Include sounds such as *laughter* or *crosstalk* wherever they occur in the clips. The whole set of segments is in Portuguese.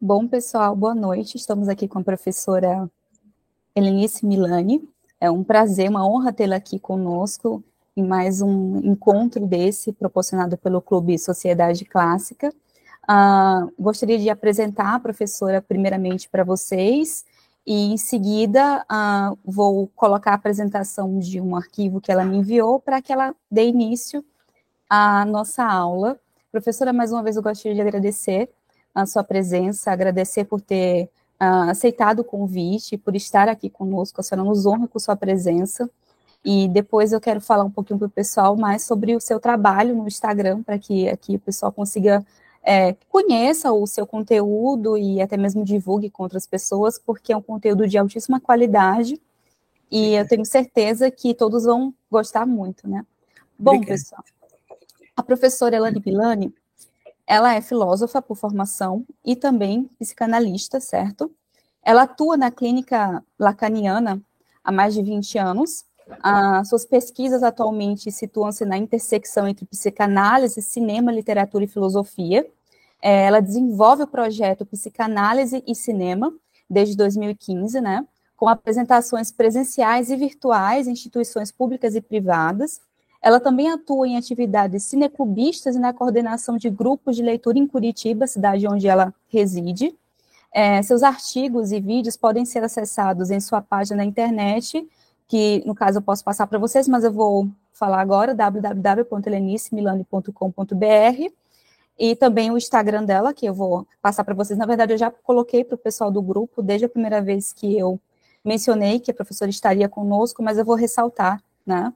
Bom, pessoal, boa noite. Estamos aqui com a professora Helenice Milani. É um prazer, uma honra tê-la aqui conosco em mais um encontro desse, proporcionado pelo Clube Sociedade Clássica. Uh, gostaria de apresentar a professora primeiramente para vocês, e em seguida uh, vou colocar a apresentação de um arquivo que ela me enviou para que ela dê início à nossa aula. Professora, mais uma vez eu gostaria de agradecer a sua presença, agradecer por ter uh, aceitado o convite, por estar aqui conosco, a senhora nos honra com sua presença. E depois eu quero falar um pouquinho para o pessoal mais sobre o seu trabalho no Instagram, para que aqui o pessoal consiga é, conheça o seu conteúdo e até mesmo divulgue com outras pessoas, porque é um conteúdo de altíssima qualidade e eu tenho certeza que todos vão gostar muito, né? Bom, pessoal, a professora Elane Pilani, ela é filósofa por formação e também psicanalista, certo? Ela atua na clínica lacaniana há mais de 20 anos. As suas pesquisas atualmente situam-se na intersecção entre psicanálise, cinema, literatura e filosofia. É, ela desenvolve o projeto Psicanálise e Cinema desde 2015, né? Com apresentações presenciais e virtuais em instituições públicas e privadas, ela também atua em atividades cineclubistas e na coordenação de grupos de leitura em Curitiba, cidade onde ela reside. É, seus artigos e vídeos podem ser acessados em sua página na internet, que no caso eu posso passar para vocês, mas eu vou falar agora, www.elenicemilani.com.br, e também o Instagram dela, que eu vou passar para vocês. Na verdade, eu já coloquei para o pessoal do grupo, desde a primeira vez que eu mencionei que a professora estaria conosco, mas eu vou ressaltar, né?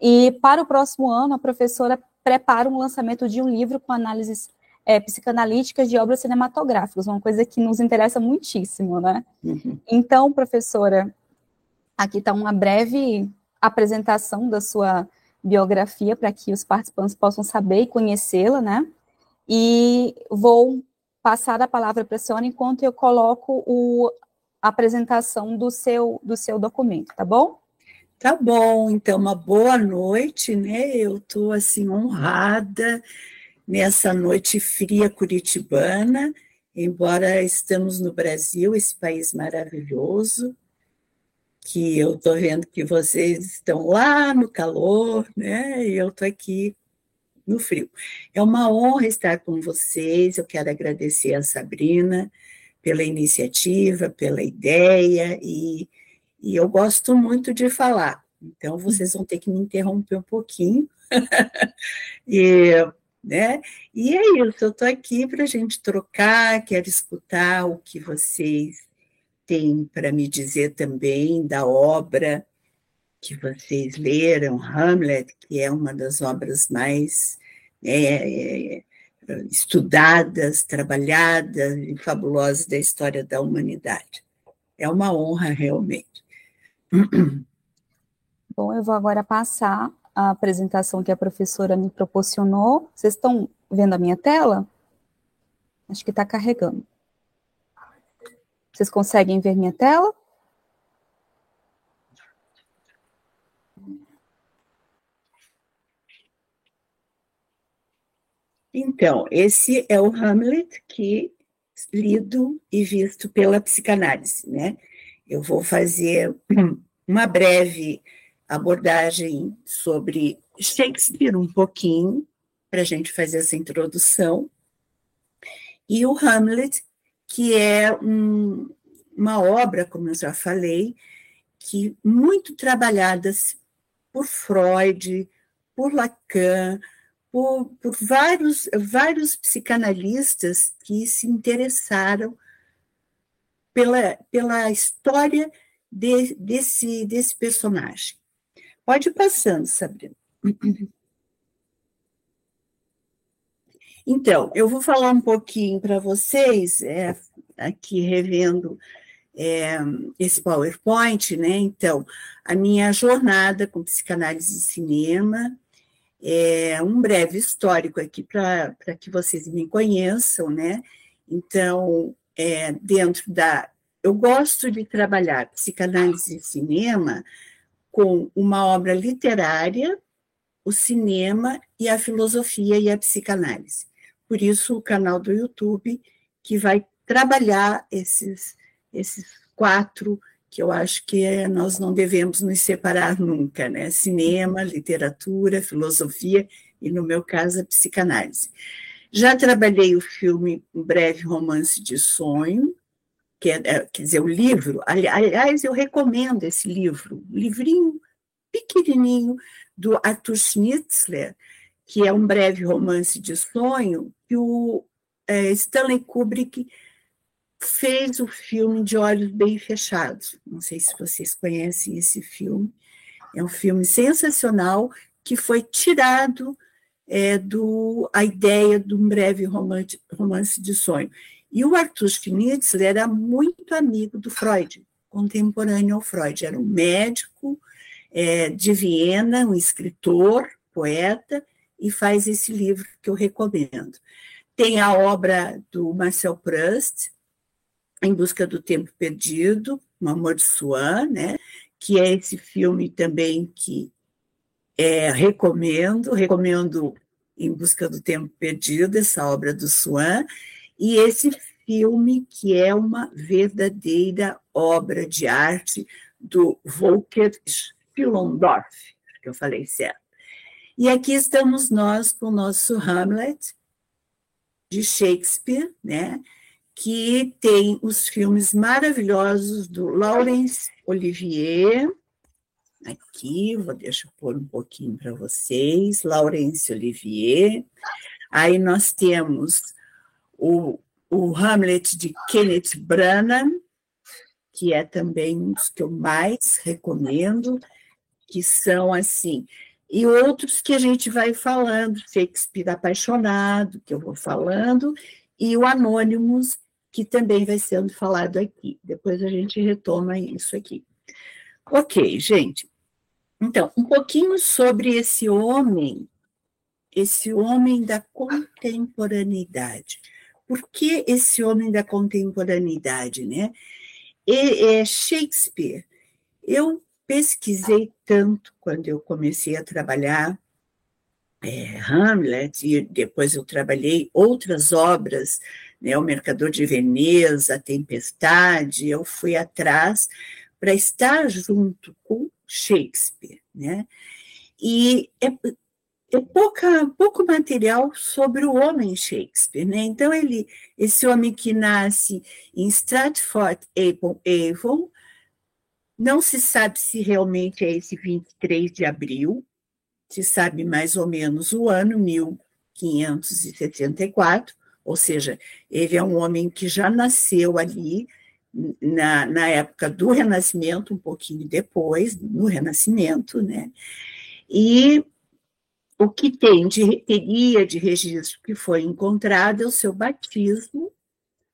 E para o próximo ano, a professora prepara um lançamento de um livro com análises é, psicanalíticas de obras cinematográficas, uma coisa que nos interessa muitíssimo, né? Uhum. Então, professora, aqui está uma breve apresentação da sua biografia para que os participantes possam saber e conhecê-la, né? E vou passar a palavra para a senhora enquanto eu coloco o, a apresentação do seu, do seu documento, tá bom? Tá bom, então, uma boa noite, né? Eu estou, assim, honrada nessa noite fria curitibana, embora estamos no Brasil, esse país maravilhoso, que eu estou vendo que vocês estão lá no calor, né? E eu estou aqui no frio. É uma honra estar com vocês, eu quero agradecer a Sabrina pela iniciativa, pela ideia e e eu gosto muito de falar, então vocês vão ter que me interromper um pouquinho. *laughs* e, né? e é isso, eu estou aqui para a gente trocar, quero escutar o que vocês têm para me dizer também da obra que vocês leram, Hamlet, que é uma das obras mais né, estudadas, trabalhadas e fabulosas da história da humanidade. É uma honra, realmente. *clears throat* Bom, eu vou agora passar a apresentação que a professora me proporcionou. Vocês estão vendo a minha tela? Acho que está carregando. Vocês conseguem ver minha tela? Então, esse é o Hamlet que lido e visto pela psicanálise, né? Eu vou fazer uma breve abordagem sobre Shakespeare, um pouquinho, para a gente fazer essa introdução, e o Hamlet, que é um, uma obra, como eu já falei, que muito trabalhada por Freud, por Lacan, por, por vários, vários psicanalistas que se interessaram pela, pela história de, desse, desse personagem. Pode ir passando, Sabrina. Então, eu vou falar um pouquinho para vocês, é, aqui revendo é, esse PowerPoint, né? Então, a minha jornada com psicanálise e cinema, é um breve histórico aqui para que vocês me conheçam, né? Então, é, dentro da. Eu gosto de trabalhar psicanálise e cinema com uma obra literária, o cinema e a filosofia e a psicanálise. Por isso, o canal do YouTube, que vai trabalhar esses, esses quatro que eu acho que é, nós não devemos nos separar nunca, né? Cinema, literatura, filosofia e, no meu caso, a psicanálise. Já trabalhei o filme Um Breve Romance de Sonho, que é, é quer dizer, o livro. Aliás, eu recomendo esse livro, um livrinho pequenininho do Arthur Schnitzler, que é um breve romance de sonho, que o é, Stanley Kubrick fez o filme de olhos bem fechados. Não sei se vocês conhecem esse filme. É um filme sensacional que foi tirado é, do a ideia de um breve romance, romance de sonho. E o Arthur Schnitzler era muito amigo do Freud, contemporâneo ao Freud. Era um médico é, de Viena, um escritor, poeta, e faz esse livro que eu recomendo. Tem a obra do Marcel Proust, Em Busca do Tempo Perdido, Um Amor de Swan, né? que é esse filme também que é, recomendo, recomendo Em Busca do Tempo Perdido, essa obra do Swan, e esse filme que é uma verdadeira obra de arte do Volker Spillendorf, que eu falei certo. E aqui estamos nós com o nosso Hamlet, de Shakespeare, né? que tem os filmes maravilhosos do Laurence Olivier. Aqui, vou deixar eu pôr um pouquinho para vocês. Laurence Olivier. Aí nós temos o, o Hamlet de Kenneth Branagh, que é também um dos que eu mais recomendo que são assim, e outros que a gente vai falando, Shakespeare apaixonado, que eu vou falando, e o Anônimos, que também vai sendo falado aqui. Depois a gente retoma isso aqui. Ok, gente. Então, um pouquinho sobre esse homem, esse homem da contemporaneidade. Por que esse homem da contemporaneidade, né? E, é Shakespeare. Eu pesquisei tanto quando eu comecei a trabalhar é, Hamlet, e depois eu trabalhei outras obras, né, O Mercador de Veneza, A Tempestade, eu fui atrás para estar junto com Shakespeare. Né? E é, é pouca, pouco material sobre o homem Shakespeare. Né? Então, ele, esse homem que nasce em Stratford-upon-Avon, não se sabe se realmente é esse 23 de abril, se sabe mais ou menos o ano, 1574, ou seja, ele é um homem que já nasceu ali na, na época do Renascimento, um pouquinho depois, no Renascimento, né? E o que tem de teria de registro que foi encontrado é o seu batismo,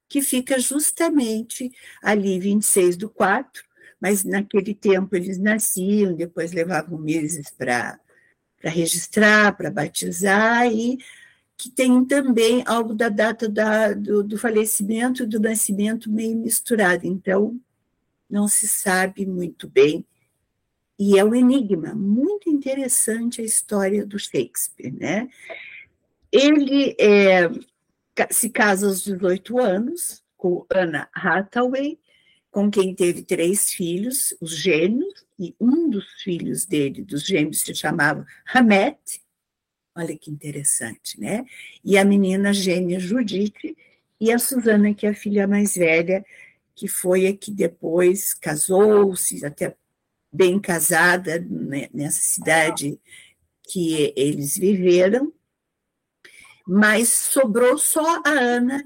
que fica justamente ali, 26 do 4, mas naquele tempo eles nasciam, depois levavam meses para registrar, para batizar, e que tem também algo da data da, do, do falecimento do nascimento meio misturado. Então, não se sabe muito bem. E é um enigma muito interessante a história do Shakespeare, né? Ele é, se casa aos 18 anos com Anna Hathaway, com quem teve três filhos, os gêmeos, e um dos filhos dele, dos gêmeos, se chamava Hamet. Olha que interessante, né? E a menina gêmea Judite, e a Susana, que é a filha mais velha, que foi a que depois casou-se, até bem casada né, nessa cidade que eles viveram, mas sobrou só a Ana,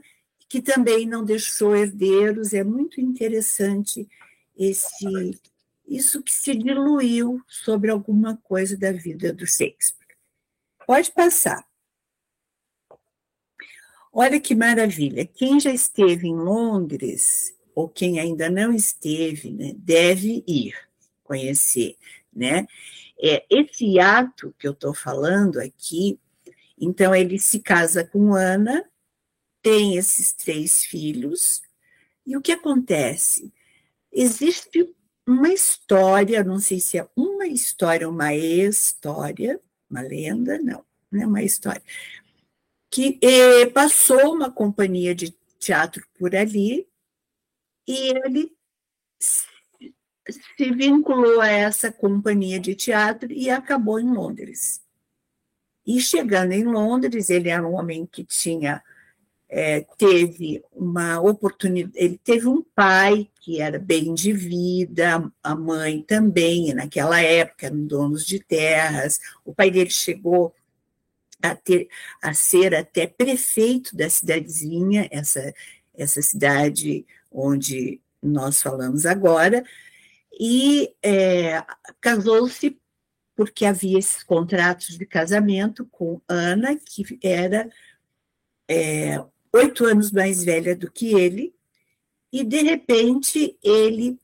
que também não deixou herdeiros. É muito interessante esse isso que se diluiu sobre alguma coisa da vida do Shakespeare. Pode passar. Olha que maravilha. Quem já esteve em Londres, ou quem ainda não esteve, né, deve ir conhecer. Né? É, esse ato que eu estou falando aqui, então ele se casa com Ana, tem esses três filhos, e o que acontece? Existe uma história, não sei se é uma história, uma história, uma lenda, não, não é uma história, que eh, passou uma companhia de teatro por ali, e ele se vinculou a essa companhia de teatro e acabou em Londres. E chegando em Londres, ele era um homem que tinha é, teve uma oportunidade, ele teve um pai que era bem de vida, a mãe também, naquela época eram donos de terras, o pai dele chegou a, ter, a ser até prefeito da cidadezinha, essa, essa cidade onde nós falamos agora, e é, casou-se porque havia esses contratos de casamento com Ana, que era é, oito anos mais velha do que ele, e de repente ele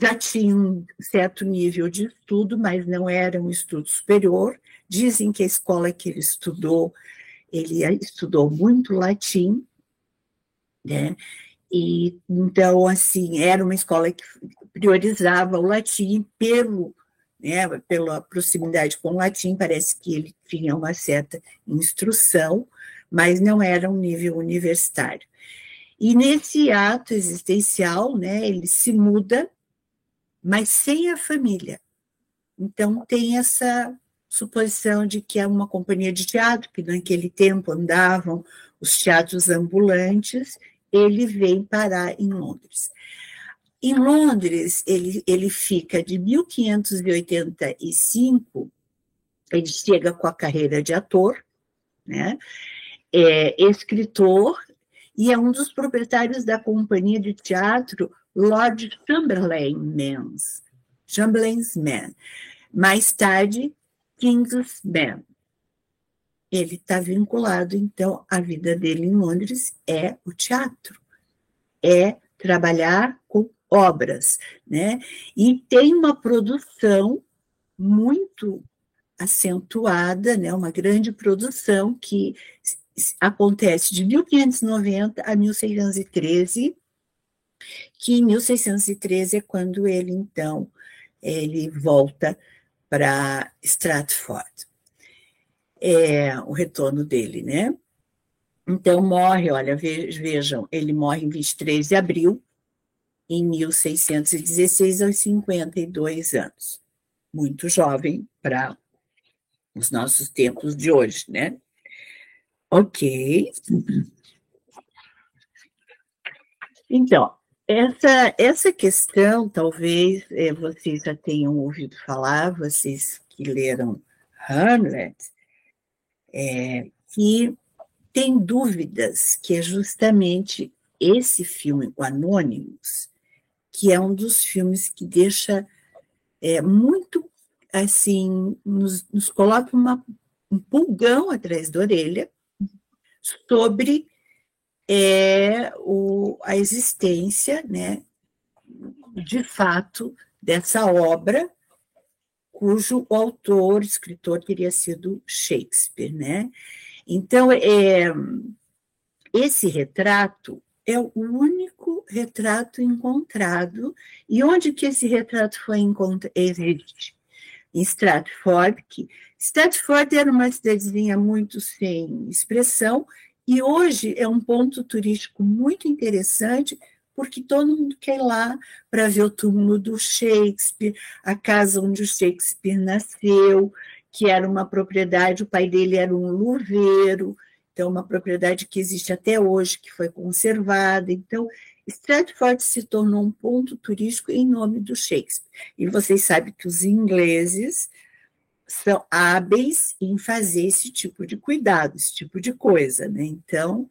já tinha um certo nível de estudo, mas não era um estudo superior. Dizem que a escola que ele estudou, ele estudou muito latim, né? E então assim era uma escola que priorizava o latim pelo, né, pela proximidade com o latim. Parece que ele tinha uma certa instrução, mas não era um nível universitário. E nesse ato existencial, né, ele se muda, mas sem a família. Então tem essa suposição de que é uma companhia de teatro, que naquele tempo andavam os teatros ambulantes, ele vem parar em Londres. Em Londres, ele, ele fica de 1585, ele chega com a carreira de ator, né? É escritor e é um dos proprietários da companhia de teatro Lord Chamberlain Men's, Chamberlain's Man. Mais tarde, King's Man. Ele está vinculado, então, a vida dele em Londres é o teatro, é trabalhar com obras, né? E tem uma produção muito acentuada, né? Uma grande produção que acontece de 1590 a 1613, que em 1613 é quando ele, então, ele volta para Stratford. É o retorno dele, né? Então, morre, olha, vejam, ele morre em 23 de abril, em 1616, aos 52 anos. Muito jovem para os nossos tempos de hoje, né? Ok. Então, essa, essa questão, talvez é, vocês já tenham ouvido falar, vocês que leram Hamlet, é, que tem dúvidas que é justamente esse filme, o Anônimos, que é um dos filmes que deixa é, muito, assim, nos, nos coloca uma, um pulgão atrás da orelha, sobre é, o, a existência, né, de fato, dessa obra, cujo autor, escritor, teria sido Shakespeare, né? Então, é, esse retrato é o único retrato encontrado. E onde que esse retrato foi encontrado? Em Stratford, que Stratford era uma cidadezinha muito sem expressão, e hoje é um ponto turístico muito interessante, porque todo mundo quer ir lá para ver o túmulo do Shakespeare, a casa onde o Shakespeare nasceu, que era uma propriedade, o pai dele era um luveiro, então uma propriedade que existe até hoje, que foi conservada. Então, Stratford se tornou um ponto turístico em nome do Shakespeare. E vocês sabem que os ingleses são hábeis em fazer esse tipo de cuidado, esse tipo de coisa. Né? Então,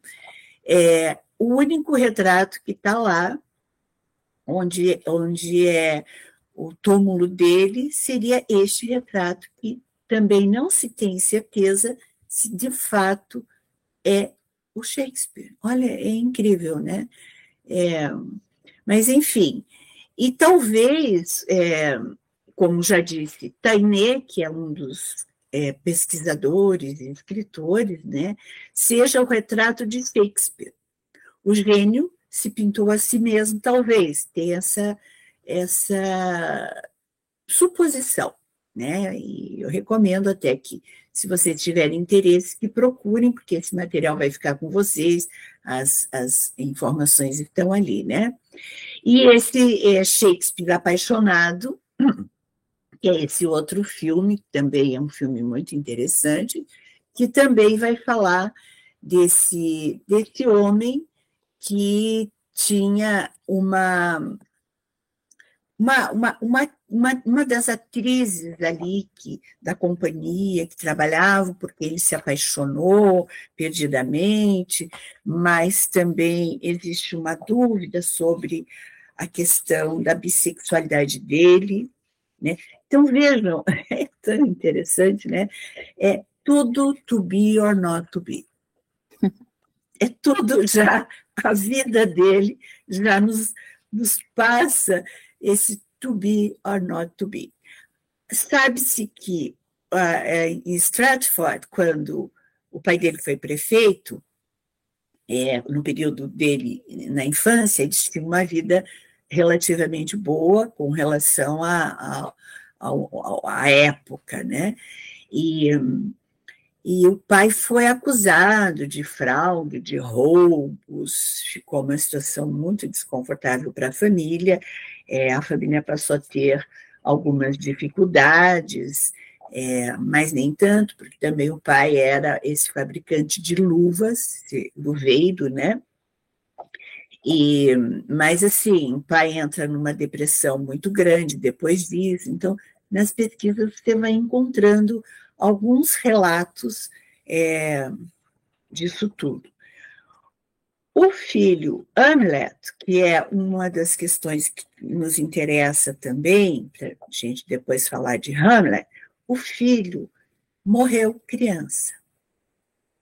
é, o único retrato que está lá, onde, onde é o túmulo dele, seria este retrato, que também não se tem certeza se de fato é o Shakespeare. Olha, é incrível, né? É, mas, enfim, e talvez, é, como já disse, Tainé, que é um dos é, pesquisadores e escritores, né, seja o retrato de Shakespeare. O gênio se pintou a si mesmo, talvez, tem essa, essa suposição. Né? E eu recomendo até que, se vocês tiverem interesse, que procurem, porque esse material vai ficar com vocês, as, as informações estão ali, né? E esse é Shakespeare Apaixonado, que é esse outro filme, que também é um filme muito interessante, que também vai falar desse, desse homem que tinha uma uma, uma, uma, uma, uma das atrizes ali que, da companhia que trabalhava, porque ele se apaixonou perdidamente, mas também existe uma dúvida sobre a questão da bissexualidade dele. Né? Então, vejam, *laughs* é tão interessante, né? É tudo to be or not to be. É tudo já, a vida dele já nos, nos passa esse to be or not to be. Sabe-se que uh, em Stratford, quando o pai dele foi prefeito, é, no período dele na infância, eles tinham uma vida relativamente boa com relação à época, né? E e o pai foi acusado de fraude, de roubos, ficou uma situação muito desconfortável para a família. É, a família passou a ter algumas dificuldades, é, mas nem tanto, porque também o pai era esse fabricante de luvas, luveiro, né? E, mas assim, o pai entra numa depressão muito grande depois disso, então nas pesquisas você vai encontrando alguns relatos é, disso tudo. O filho Hamlet, que é uma das questões que nos interessa também, para a gente depois falar de Hamlet, o filho morreu criança.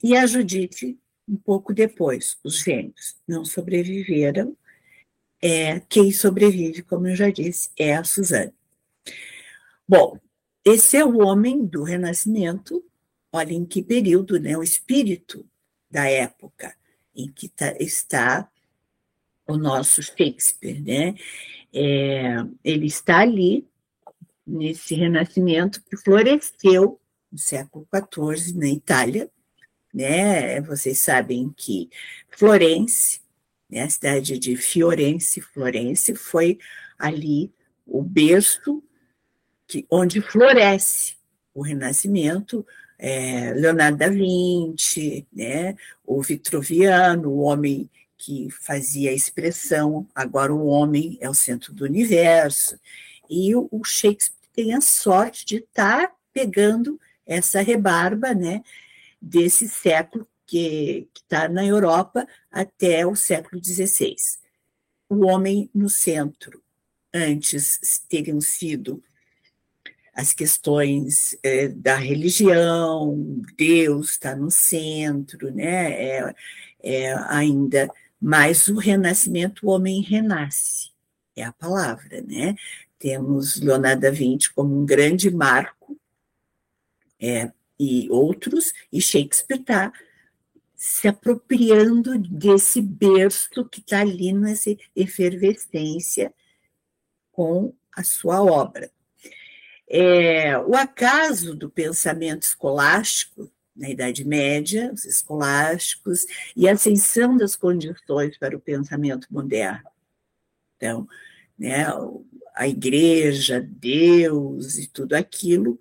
E a Judite, um pouco depois, os gêmeos não sobreviveram. É, quem sobrevive, como eu já disse, é a Suzane. Bom, esse é o homem do Renascimento, olha em que período, né? O espírito da época em que tá, está o nosso Shakespeare, né? É, ele está ali nesse Renascimento que floresceu no século XIV na Itália, né? Vocês sabem que Florença, né, a cidade de Fiorense, Florença, foi ali o berço que, onde floresce o Renascimento, é, Leonardo da Vinci, né, o Vitruviano, o homem que fazia a expressão, agora o homem é o centro do universo. E o, Shakespeare tem a sorte de estar pegando essa rebarba né, desse século que está na Europa até o século XVI. O homem no centro. Antes teriam sido as questões é, da religião, Deus está no centro, né? É, é ainda mais o renascimento, o homem renasce, é a palavra, né? Temos Leonardo da Vinci como um grande marco, é, e outros, e Shakespeare está se apropriando desse berço que está ali nessa efervescência com a sua obra. É, o acaso do pensamento escolástico na Idade Média, os escolásticos, e a ascensão das condições para o pensamento moderno. Então, né, a igreja, Deus e tudo aquilo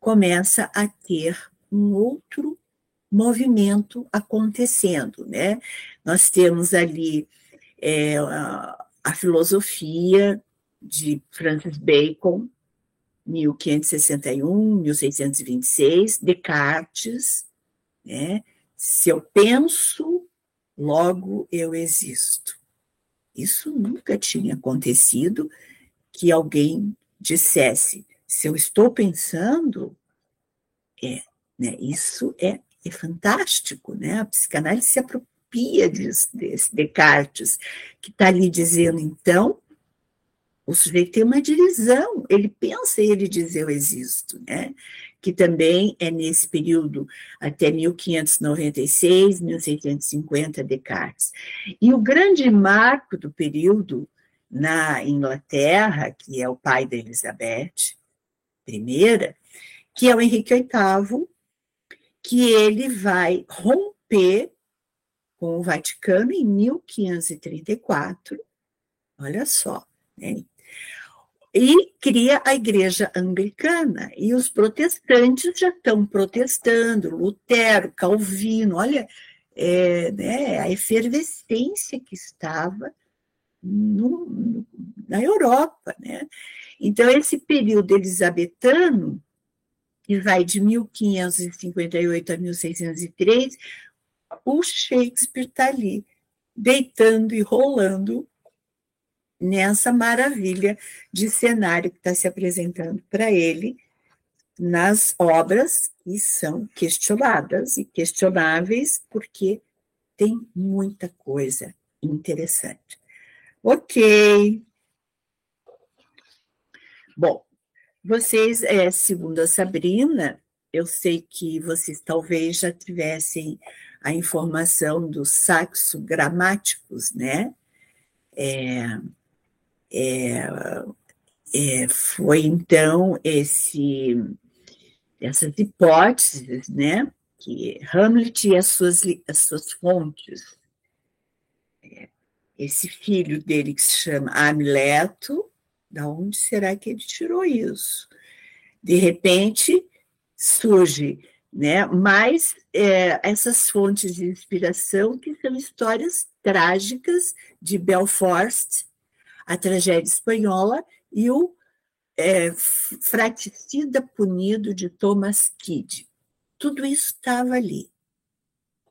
começa a ter um outro movimento acontecendo. Né? Nós temos ali é, a, a filosofia de Francis Bacon, 1561, 1626, Descartes, né? Se eu penso, logo eu existo. Isso nunca tinha acontecido que alguém dissesse, se eu estou pensando, é, né? Isso é, é fantástico, né? A psicanálise se apropria disso, desse Descartes, que está ali dizendo, então, o sujeito tem uma divisão, ele pensa e ele diz eu existo, né? Que também é nesse período até 1596, 1650, Descartes. E o grande marco do período na Inglaterra, que é o pai da Elizabeth, I, que é o Henrique VIII, que ele vai romper com o Vaticano em 1534, olha só, né? E cria a Igreja Anglicana. E os protestantes já estão protestando, Lutero, Calvino, olha é, né, a efervescência que estava no, na Europa. Né? Então, esse período elisabetano, que vai de 1558 a 1603, o Shakespeare está ali, deitando e rolando nessa maravilha de cenário que está se apresentando para ele nas obras que são questionadas e questionáveis, porque tem muita coisa interessante. Ok. Bom, vocês, é, segundo a Sabrina, eu sei que vocês talvez já tivessem a informação dos saxo gramáticos, né? É, é, é, foi então esse, essas hipóteses, né, que Hamlet e as suas, as suas fontes, é, esse filho dele que se chama Amileto, da onde será que ele tirou isso? De repente surge, né, mais é, essas fontes de inspiração que são histórias trágicas de Belfort a tragédia espanhola e o é, fraticida punido de Thomas Kidd. Tudo isso estava ali.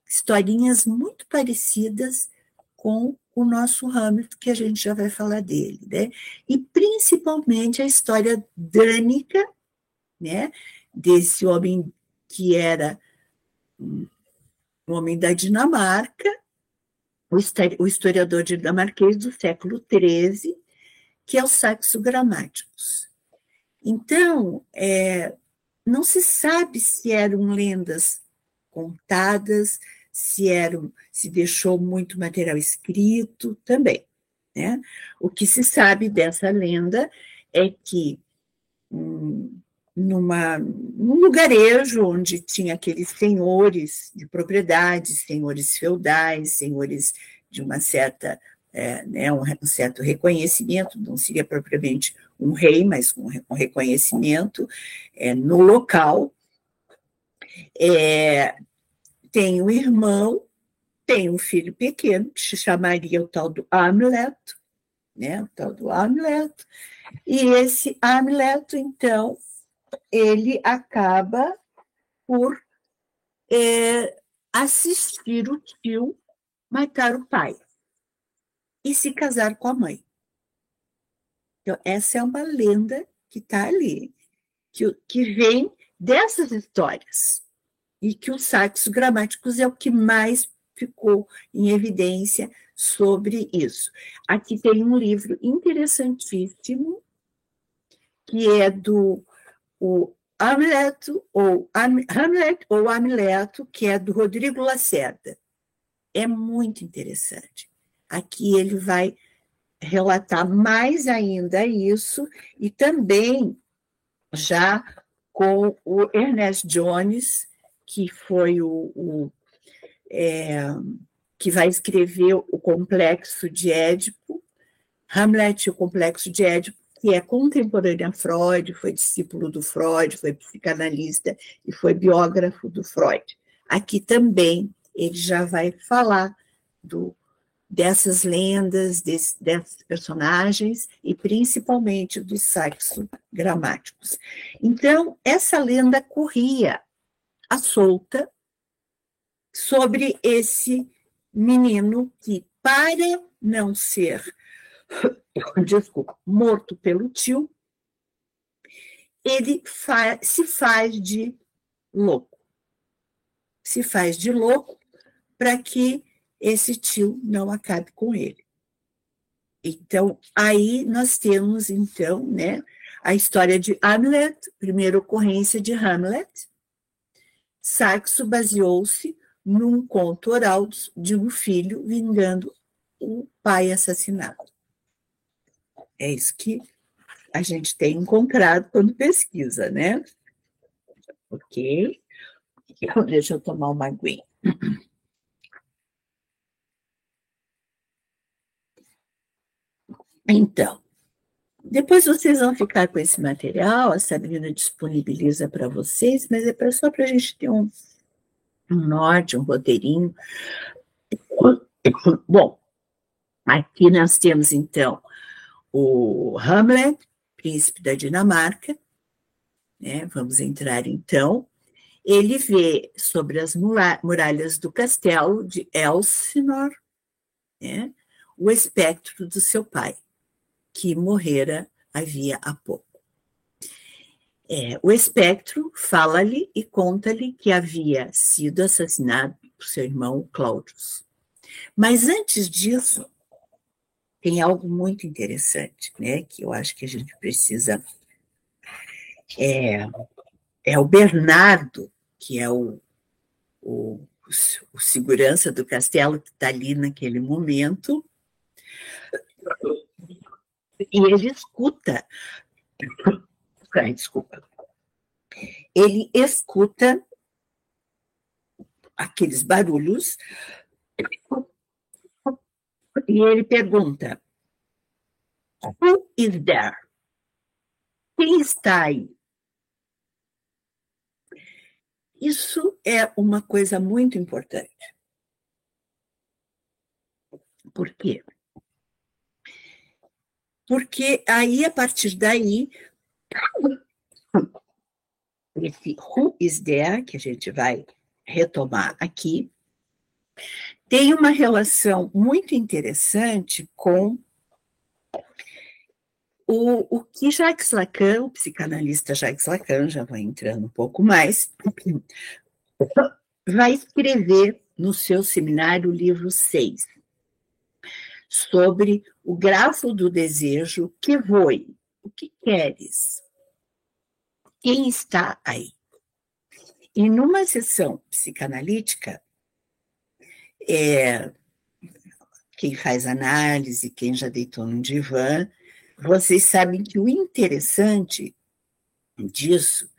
Historinhas muito parecidas com o nosso Hamlet, que a gente já vai falar dele, né? E principalmente a história dânica, né? Desse homem que era um homem da Dinamarca, o historiador dinamarquês do século XIII, que é o Saxo Gramáticos. Então, é, não se sabe se eram lendas contadas, se eram, se deixou muito material escrito também. Né? O que se sabe dessa lenda é que hum, numa, num lugarejo onde tinha aqueles senhores de propriedades, senhores feudais, senhores de uma certa, é, né, um, um, certo reconhecimento, não seria propriamente um rei, mas um, um reconhecimento é, no local. É, tem um irmão, tem um filho pequeno, que se chamaria o tal do Amleto, né, o tal do Amleto, e esse Amleto, então, ele acaba por é, assistir o tio matar o pai e se casar com a mãe. Então, essa é uma lenda que está ali, que, que vem dessas histórias, e que os saxos gramáticos é o que mais ficou em evidência sobre isso. Aqui tem um livro interessantíssimo, que é do o Hamlet ou, Hamlet ou Amileto, que é do Rodrigo Lacerda. É muito interessante. Aqui ele vai relatar mais ainda isso, e também já com o Ernest Jones, que foi o, o é, que vai escrever o Complexo de Édipo, Hamlet e o Complexo de Édipo, que é contemporânea a Freud, foi discípulo do Freud, foi psicanalista e foi biógrafo do Freud. Aqui também ele já vai falar do, dessas lendas, desse, desses personagens e principalmente dos saxo gramáticos. Então, essa lenda corria à solta sobre esse menino que, para não ser desculpa, morto pelo tio, ele fa se faz de louco. Se faz de louco para que esse tio não acabe com ele. Então, aí nós temos, então, né, a história de Hamlet, primeira ocorrência de Hamlet. Saxo baseou-se num conto oral de um filho vingando o pai assassinado. É isso que a gente tem encontrado quando pesquisa, né? Ok. Então, deixa eu tomar uma aguinha. Então, depois vocês vão ficar com esse material, a Sabrina disponibiliza para vocês, mas é só para a gente ter um, um norte, um roteirinho. Bom, aqui nós temos então o Hamlet, príncipe da Dinamarca, né? Vamos entrar então. Ele vê sobre as muralhas do castelo de Elsinor né? o espectro do seu pai que morrera havia há pouco. É, o espectro fala-lhe e conta-lhe que havia sido assassinado por seu irmão Cláudius. Mas antes disso, tem algo muito interessante, né, que eu acho que a gente precisa. É, é o Bernardo, que é o, o, o segurança do castelo que está ali naquele momento, e ele escuta. Ai, desculpa. Ele escuta aqueles barulhos e ele pergunta: Who is there? Quem está aí? Isso é uma coisa muito importante. Por quê? porque aí, a partir daí, esse who is there, que a gente vai retomar aqui, tem uma relação muito interessante com o, o que Jacques Lacan, o psicanalista Jacques Lacan, já vai entrando um pouco mais, *clears throat* vai escrever no seu seminário, livro 6, sobre o grafo do desejo que voe. O que queres? Quem está aí? E numa sessão psicanalítica, é, quem faz análise, quem já deitou no divã, vocês sabem que o interessante disso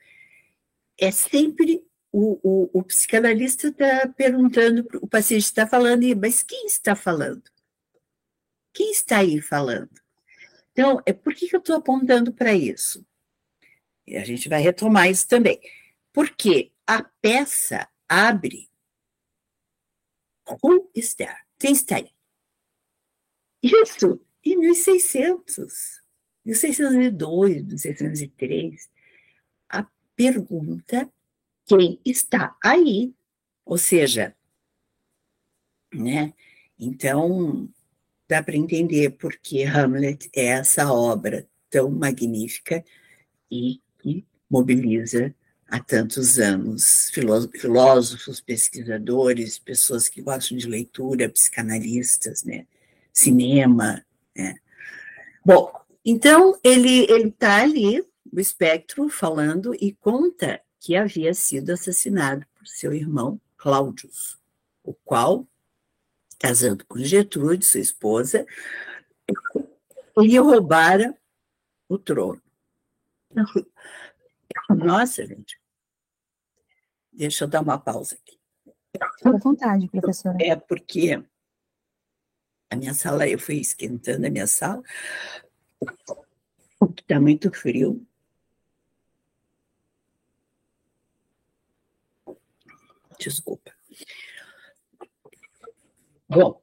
é sempre o, o, o psicanalista está perguntando, o paciente está falando, mas quem está falando? Quem está aí falando? Então, é por que, que eu estou apontando para isso? E a gente vai retomar isso também. Porque a peça abre Who is there? Quem está aí? Isso em 1600, 1602, 1603. A pergunta quem está aí? Ou seja, né? Então, dá para entender porque Hamlet é essa obra tão magnífica e que mobiliza há tantos anos filósofos, pesquisadores, pessoas que gostam de leitura, psicanalistas, né? cinema. Né? Bom, então ele ele está ali, o espectro, falando e conta que havia sido assassinado por seu irmão Cláudius, o qual casando com Getrude, sua esposa, e roubara o trono. Nossa, gente. Deixa eu dar uma pausa aqui. Fique à vontade, professora. É porque a minha sala, eu fui esquentando a minha sala, está muito frio. Desculpa. Bom,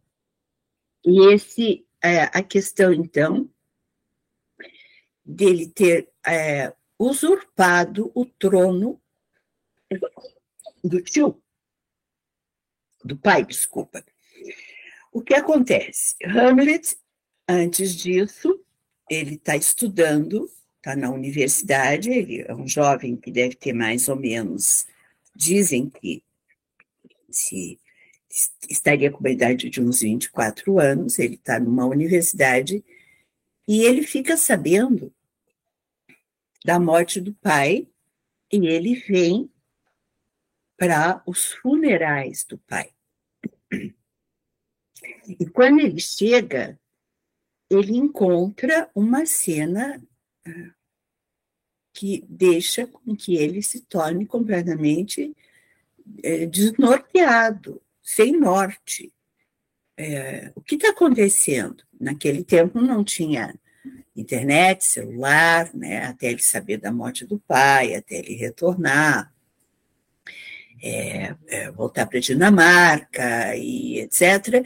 e esse, é, a questão, então, dele ter é, usurpado o trono do tio, do pai, desculpa. O que acontece? Hamlet, antes disso, ele está estudando, está na universidade, ele é um jovem que deve ter mais ou menos, dizem que se estaria com a idade de uns 24 anos, ele está numa universidade, e ele fica sabendo da morte do pai, e ele vem para os funerais do pai. E quando ele chega, ele encontra uma cena que deixa com que ele se torne completamente é, desnorteado, sem norte. É, o que está acontecendo? Naquele tempo não tinha internet, celular, né, até ele saber da morte do pai, até ele retornar, é, é, voltar para a Dinamarca e etc.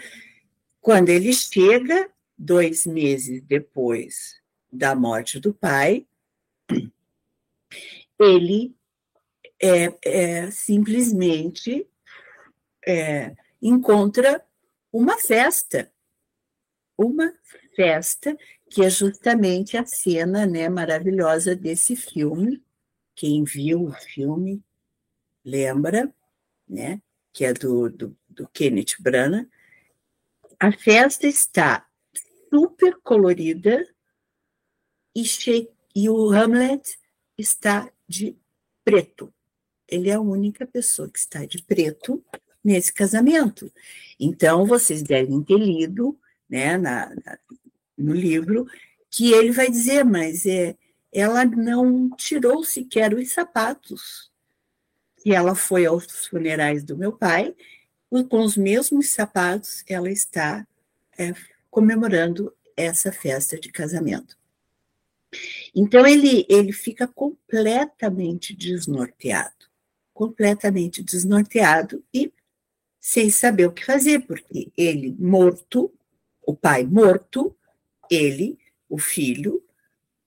Quando ele chega, dois meses depois da morte do pai, ele é, é simplesmente é, encontra uma festa, uma festa que é justamente a cena né, maravilhosa desse filme. Quem viu o filme lembra, né, que é do, do, do Kenneth Branagh. A festa está super colorida e, e o Hamlet está de preto. Ele é a única pessoa que está de preto nesse casamento. Então, vocês devem ter lido né, na, na, no livro que ele vai dizer, mas é, ela não tirou sequer os sapatos. E ela foi aos funerais do meu pai, com os mesmos sapatos, ela está é, comemorando essa festa de casamento. Então ele, ele fica completamente desnorteado, completamente desnorteado e sem saber o que fazer, porque ele morto, o pai morto, ele, o filho,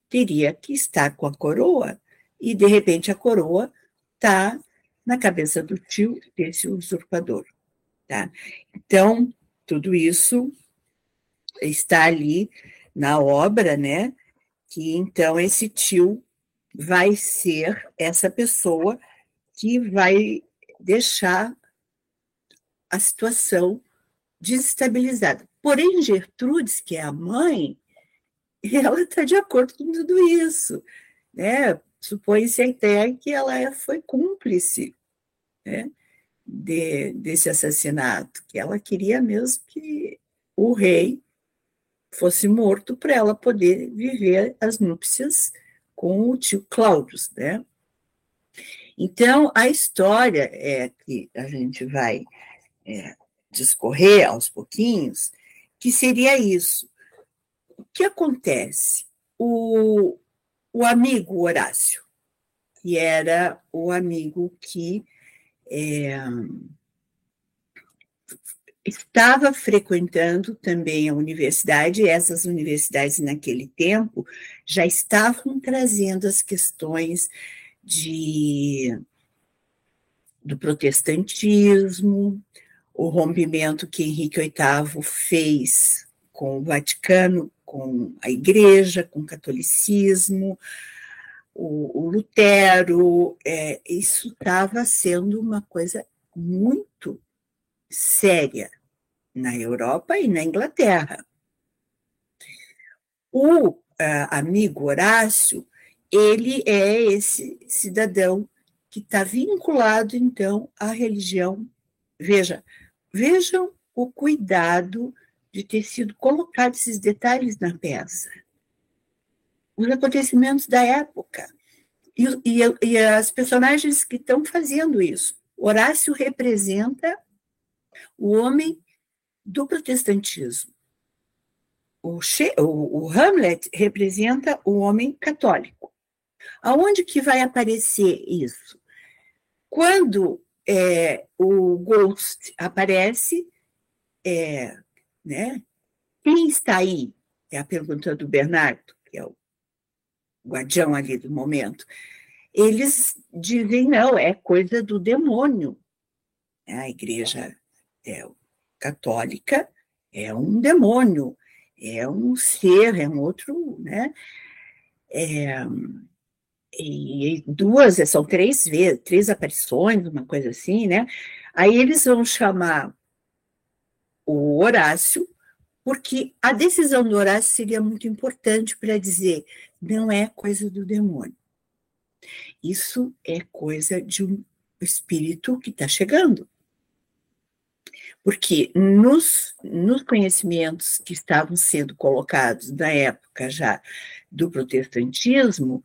teria que estar com a coroa e de repente a coroa está na cabeça do tio desse usurpador, tá? Então tudo isso está ali na obra, né? que então esse tio vai ser essa pessoa que vai deixar a situação desestabilizada. Porém, Gertrudes, que é a mãe, *laughs* ela está de acordo com tudo isso. Né? Supõe-se até que ela foi cúmplice né? de, desse assassinato, que ela queria mesmo que o rei fosse morto para ela poder viver as núpcias com o tio Cláudio, né? Então, a história é que a gente vai é, discorrer aos pouquinhos, que seria isso. O que acontece? O, o amigo Horácio, que era o amigo que é, estava frequentando também a universidade, essas universidades naquele tempo já estavam trazendo as questões de do protestantismo, o rompimento que Henrique VIII fez com o Vaticano, com a Igreja, com o catolicismo, o, o Lutero, é, isso estava sendo uma coisa muito séria na Europa e na Inglaterra. O uh, amigo Horácio, ele é esse cidadão que está vinculado, então, à religião. Veja, vejam o cuidado de ter sido colocado esses detalhes na peça. Os acontecimentos da época. E, e, e as personagens que estão fazendo isso. Horácio representa o homem do protestantismo. O, o, o Hamlet representa o homem católico. Aonde que vai aparecer isso? Quando é, o Ghost aparece, é, né? Quem está aí? É a pergunta do Bernardo, que é o guardião ali do momento. Eles dizem, não, é coisa do demônio. A igreja é católica é um demônio, é um ser, é um outro, né? É, e duas, são três vezes, três aparições, uma coisa assim, né? Aí eles vão chamar o Horácio, porque a decisão do Horácio seria muito importante para dizer não é coisa do demônio. Isso é coisa de um espírito que está chegando. Porque nos, nos conhecimentos que estavam sendo colocados na época já do protestantismo,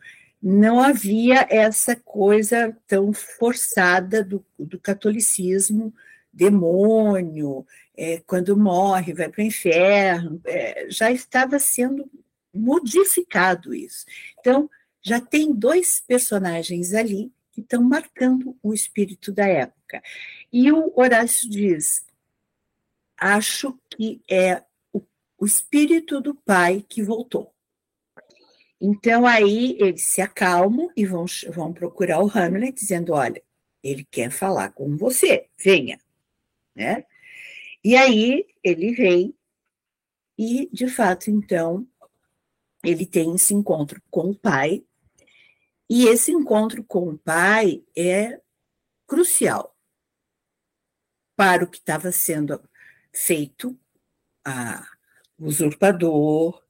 não havia essa coisa tão forçada do, do catolicismo, demônio, é, quando morre, vai para o inferno, é, já estava sendo modificado isso. Então, já tem dois personagens ali que estão marcando o espírito da época. E o Horácio diz: acho que é o, o espírito do pai que voltou. Então, aí eles se acalmam e vão, vão procurar o Hamlet, dizendo: olha, ele quer falar com você, venha. Né? E aí ele vem, e de fato, então, ele tem esse encontro com o pai, e esse encontro com o pai é crucial para o que estava sendo feito, a usurpador,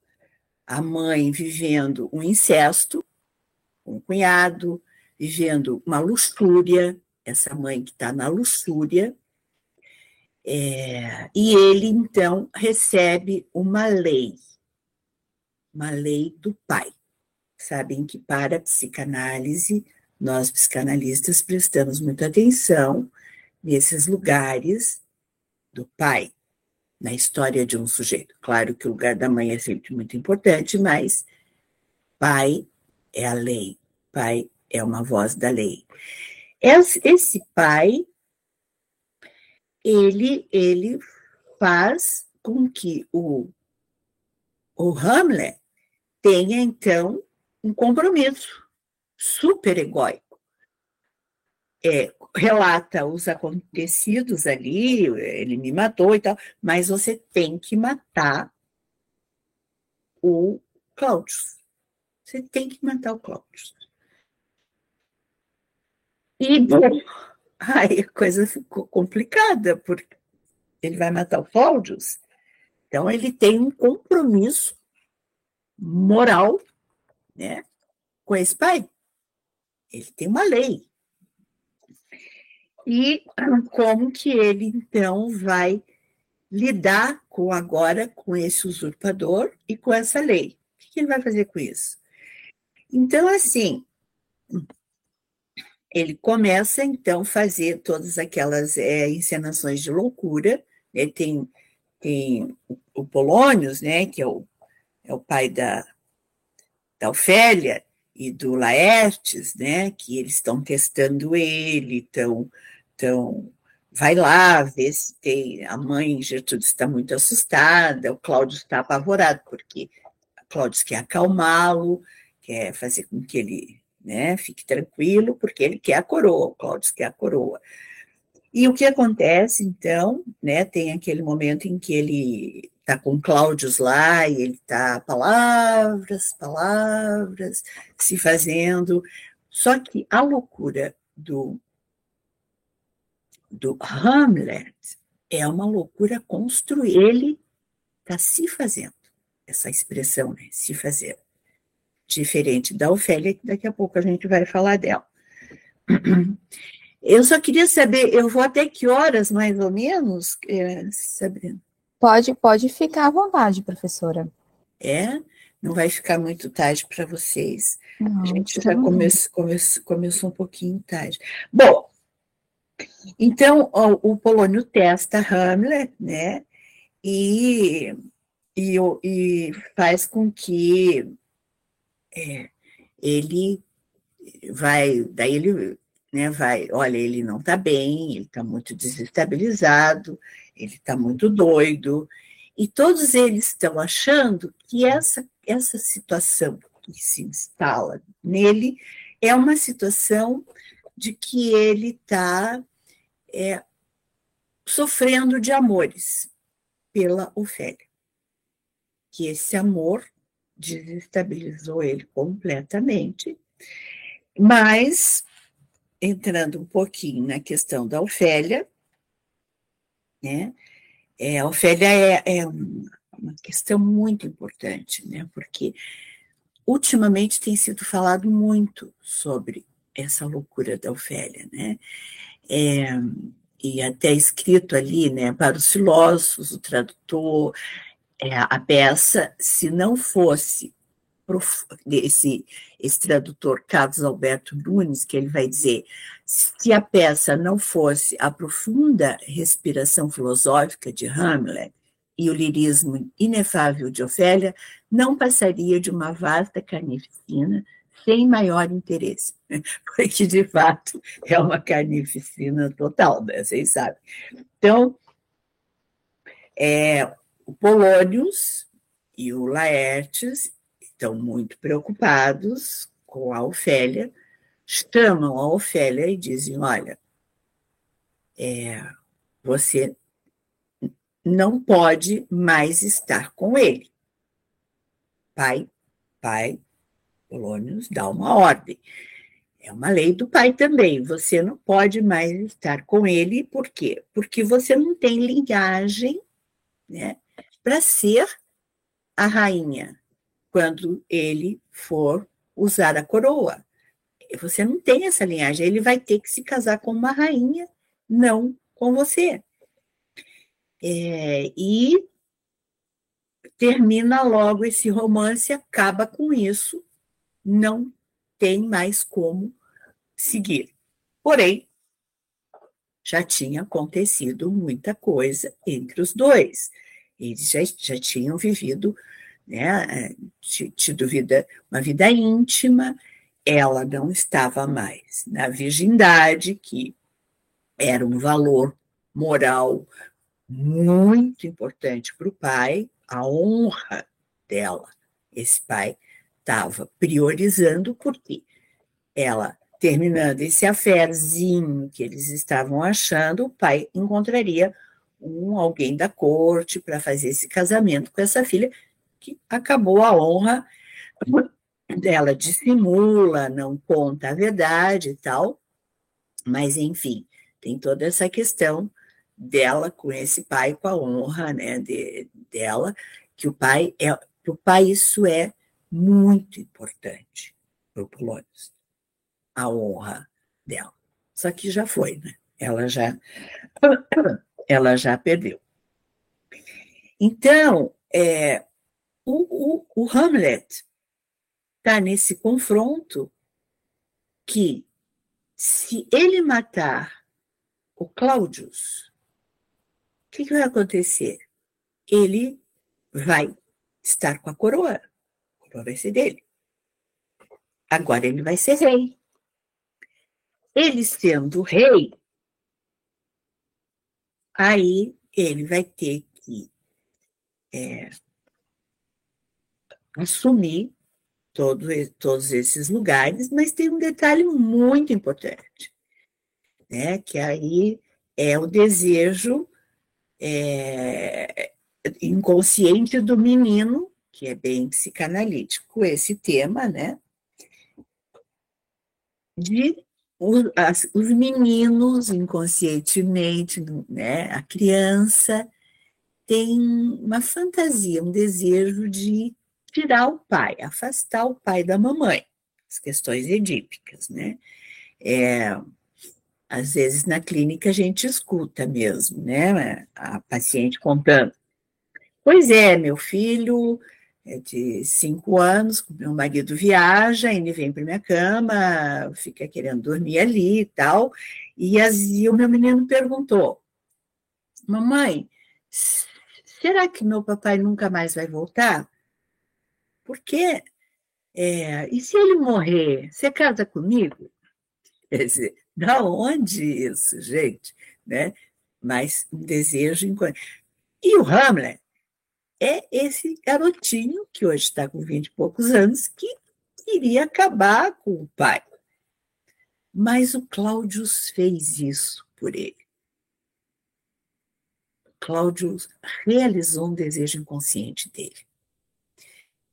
a mãe vivendo um incesto, um cunhado, vivendo uma luxúria, essa mãe que está na luxúria, é, e ele então recebe uma lei, uma lei do pai. Sabem que para a psicanálise, nós psicanalistas prestamos muita atenção nesses lugares do pai na história de um sujeito. Claro que o lugar da mãe é sempre muito importante, mas pai é a lei, pai é uma voz da lei. Esse pai, ele, ele faz com que o, o Hamlet tenha, então, um compromisso super egóico. É, relata os acontecidos ali, ele me matou e tal, mas você tem que matar o Cláudio. Você tem que matar o Cláudio. E bom, aí a coisa ficou complicada, porque ele vai matar o Cláudio. Então ele tem um compromisso moral, né, com esse pai. Ele tem uma lei e *clears throat* como que ele então vai lidar com agora com esse usurpador e com essa lei. O que ele vai fazer com isso? Então, assim, ele começa então a fazer todas aquelas é, encenações de loucura. Ele tem, tem o Polônios, né, que é o, é o pai da, da Ofélia e do Laertes, né, que eles estão testando ele, estão então, vai lá ver se tem. A mãe Gertrude está muito assustada, o Cláudio está apavorado, porque Cláudio quer acalmá-lo, quer fazer com que ele né, fique tranquilo, porque ele quer a coroa, o Cláudio quer a coroa. E o que acontece, então, né, tem aquele momento em que ele está com Cláudios lá e ele está palavras, palavras, se fazendo. Só que a loucura do do Hamlet é uma loucura construir. Ele está se fazendo, essa expressão, né? Se fazer. Diferente da Ofélia, que daqui a pouco a gente vai falar dela. Eu só queria saber, eu vou até que horas, mais ou menos, é, Sabrina? Pode, pode ficar à vontade, professora. É? Não vai ficar muito tarde para vocês. Não, a gente já come, come, começou um pouquinho tarde. Bom, então, o, o Polônio testa Hamlet, né? E, e, e faz com que é, ele vai, daí ele né, vai, olha, ele não está bem, ele está muito desestabilizado, ele está muito doido, e todos eles estão achando que essa, essa situação que se instala nele é uma situação de que ele está é, sofrendo de amores pela Ofélia. Que esse amor desestabilizou ele completamente, mas, entrando um pouquinho na questão da Ofélia, né, é, a Ofélia é, é uma questão muito importante, né, porque ultimamente tem sido falado muito sobre essa loucura da Ofélia, né? É, e até escrito ali, né, para os filósofos, o tradutor, é, a peça, se não fosse esse, esse tradutor Carlos Alberto Nunes, que ele vai dizer, se a peça não fosse a profunda respiração filosófica de Hamlet e o lirismo inefável de Ofélia, não passaria de uma vasta carnificina sem maior interesse, *laughs* porque de fato é uma carnificina total, né? vocês sabem. Então, é, o Polônios e o Laertes estão muito preocupados com a Ofélia, chamam a Ofélia e dizem: olha, é, você não pode mais estar com ele. Pai, pai, Polônios dá uma ordem. É uma lei do pai também. Você não pode mais estar com ele, por quê? Porque você não tem linhagem né, para ser a rainha quando ele for usar a coroa. Você não tem essa linhagem, ele vai ter que se casar com uma rainha, não com você. É, e termina logo esse romance, acaba com isso, não tem mais como seguir. Porém, já tinha acontecido muita coisa entre os dois. Eles já, já tinham vivido né, tido vida, uma vida íntima, ela não estava mais na virgindade, que era um valor moral muito importante para o pai, a honra dela. Esse pai estava priorizando porque ela, terminando esse aferzinho que eles estavam achando, o pai encontraria um alguém da corte para fazer esse casamento com essa filha, que acabou a honra dela, dissimula, não conta a verdade e tal, mas enfim, tem toda essa questão dela com esse pai, com a honra né, de, dela, que o pai é, o pai isso é muito importante para o Polônios, a honra dela. Só que já foi, né? Ela já, *coughs* ela já perdeu. Então, é, o, o, o Hamlet está nesse confronto que, se ele matar o Claudius, o que, que vai acontecer? Ele vai estar com a coroa. Vai ser dele. Agora ele vai ser rei. Ele sendo rei, aí ele vai ter que é, assumir todo, todos esses lugares, mas tem um detalhe muito importante, né? Que aí é o desejo é, inconsciente do menino, que é bem psicanalítico esse tema, né? De os, meninos inconscientemente, né? A criança tem uma fantasia, um desejo de tirar o pai, afastar o pai da mamãe, as questões edípicas, né? É, às vezes na clínica a gente escuta mesmo, né? A paciente contando. Pois é, meu filho de cinco anos, meu marido viaja, ele vem para minha cama, fica querendo dormir ali e tal. E, as, e o meu menino perguntou: Mamãe, será que meu papai nunca mais vai voltar? Porque, é, e se ele morrer, você casa comigo? Quer dizer, da onde isso, gente? Né? Mas um desejo. E o Hamlet é esse garotinho que hoje está com 20 e poucos anos, que queria acabar com o pai. Mas o Cláudius fez isso por ele. Cláudius realizou um desejo inconsciente dele.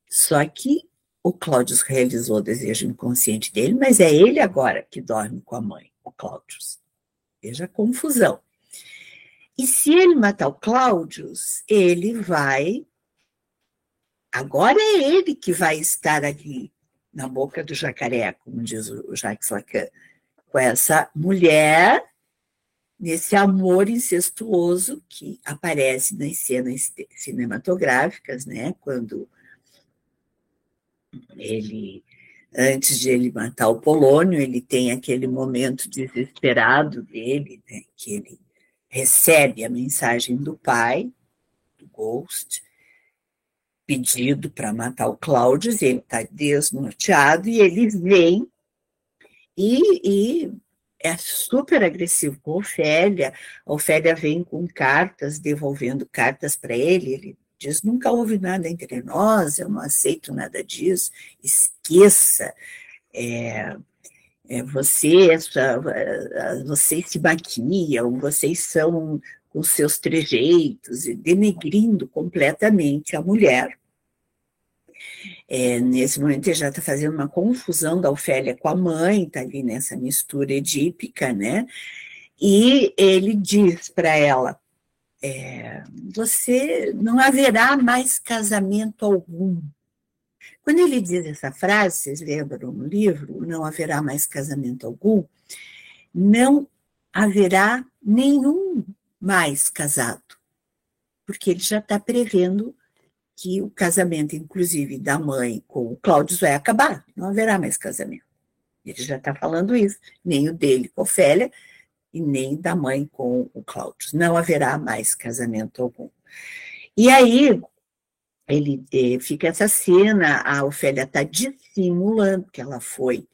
Só que o Cláudio realizou o desejo inconsciente dele, mas é ele agora que dorme com a mãe, o Cláudio. Veja a confusão. E se ele matar o Cláudio, ele vai. Agora é ele que vai estar ali na boca do jacaré, como diz o Jacques Lacan, com essa mulher nesse amor incestuoso que aparece nas cenas cinematográficas, né? Quando ele, antes de ele matar o Polônio, ele tem aquele momento desesperado dele, né? Que ele recebe a mensagem do pai, do Ghost, pedido para matar o Cláudio, ele está desnorteado e ele vem e, e é super agressivo com Ofélia. Ofélia vem com cartas, devolvendo cartas para ele. Ele diz: nunca houve nada entre nós, eu não aceito nada disso, esqueça. É, é, você, essa, vocês se maquiam, vocês são com seus trejeitos, denegrindo completamente a mulher. É, nesse momento ele já está fazendo uma confusão da Ofélia com a mãe, está ali nessa mistura edípica, né? E ele diz para ela: é, você não haverá mais casamento algum. Quando ele diz essa frase, vocês lembram no livro, não haverá mais casamento algum, não haverá nenhum mais casado, porque ele já está prevendo que o casamento, inclusive, da mãe com o Cláudio vai acabar, não haverá mais casamento. Ele já está falando isso, nem o dele com Ofélia, e nem da mãe com o Cláudio. Não haverá mais casamento algum. E aí, ele eh, fica essa cena, a Ofélia está dissimulando que ela foi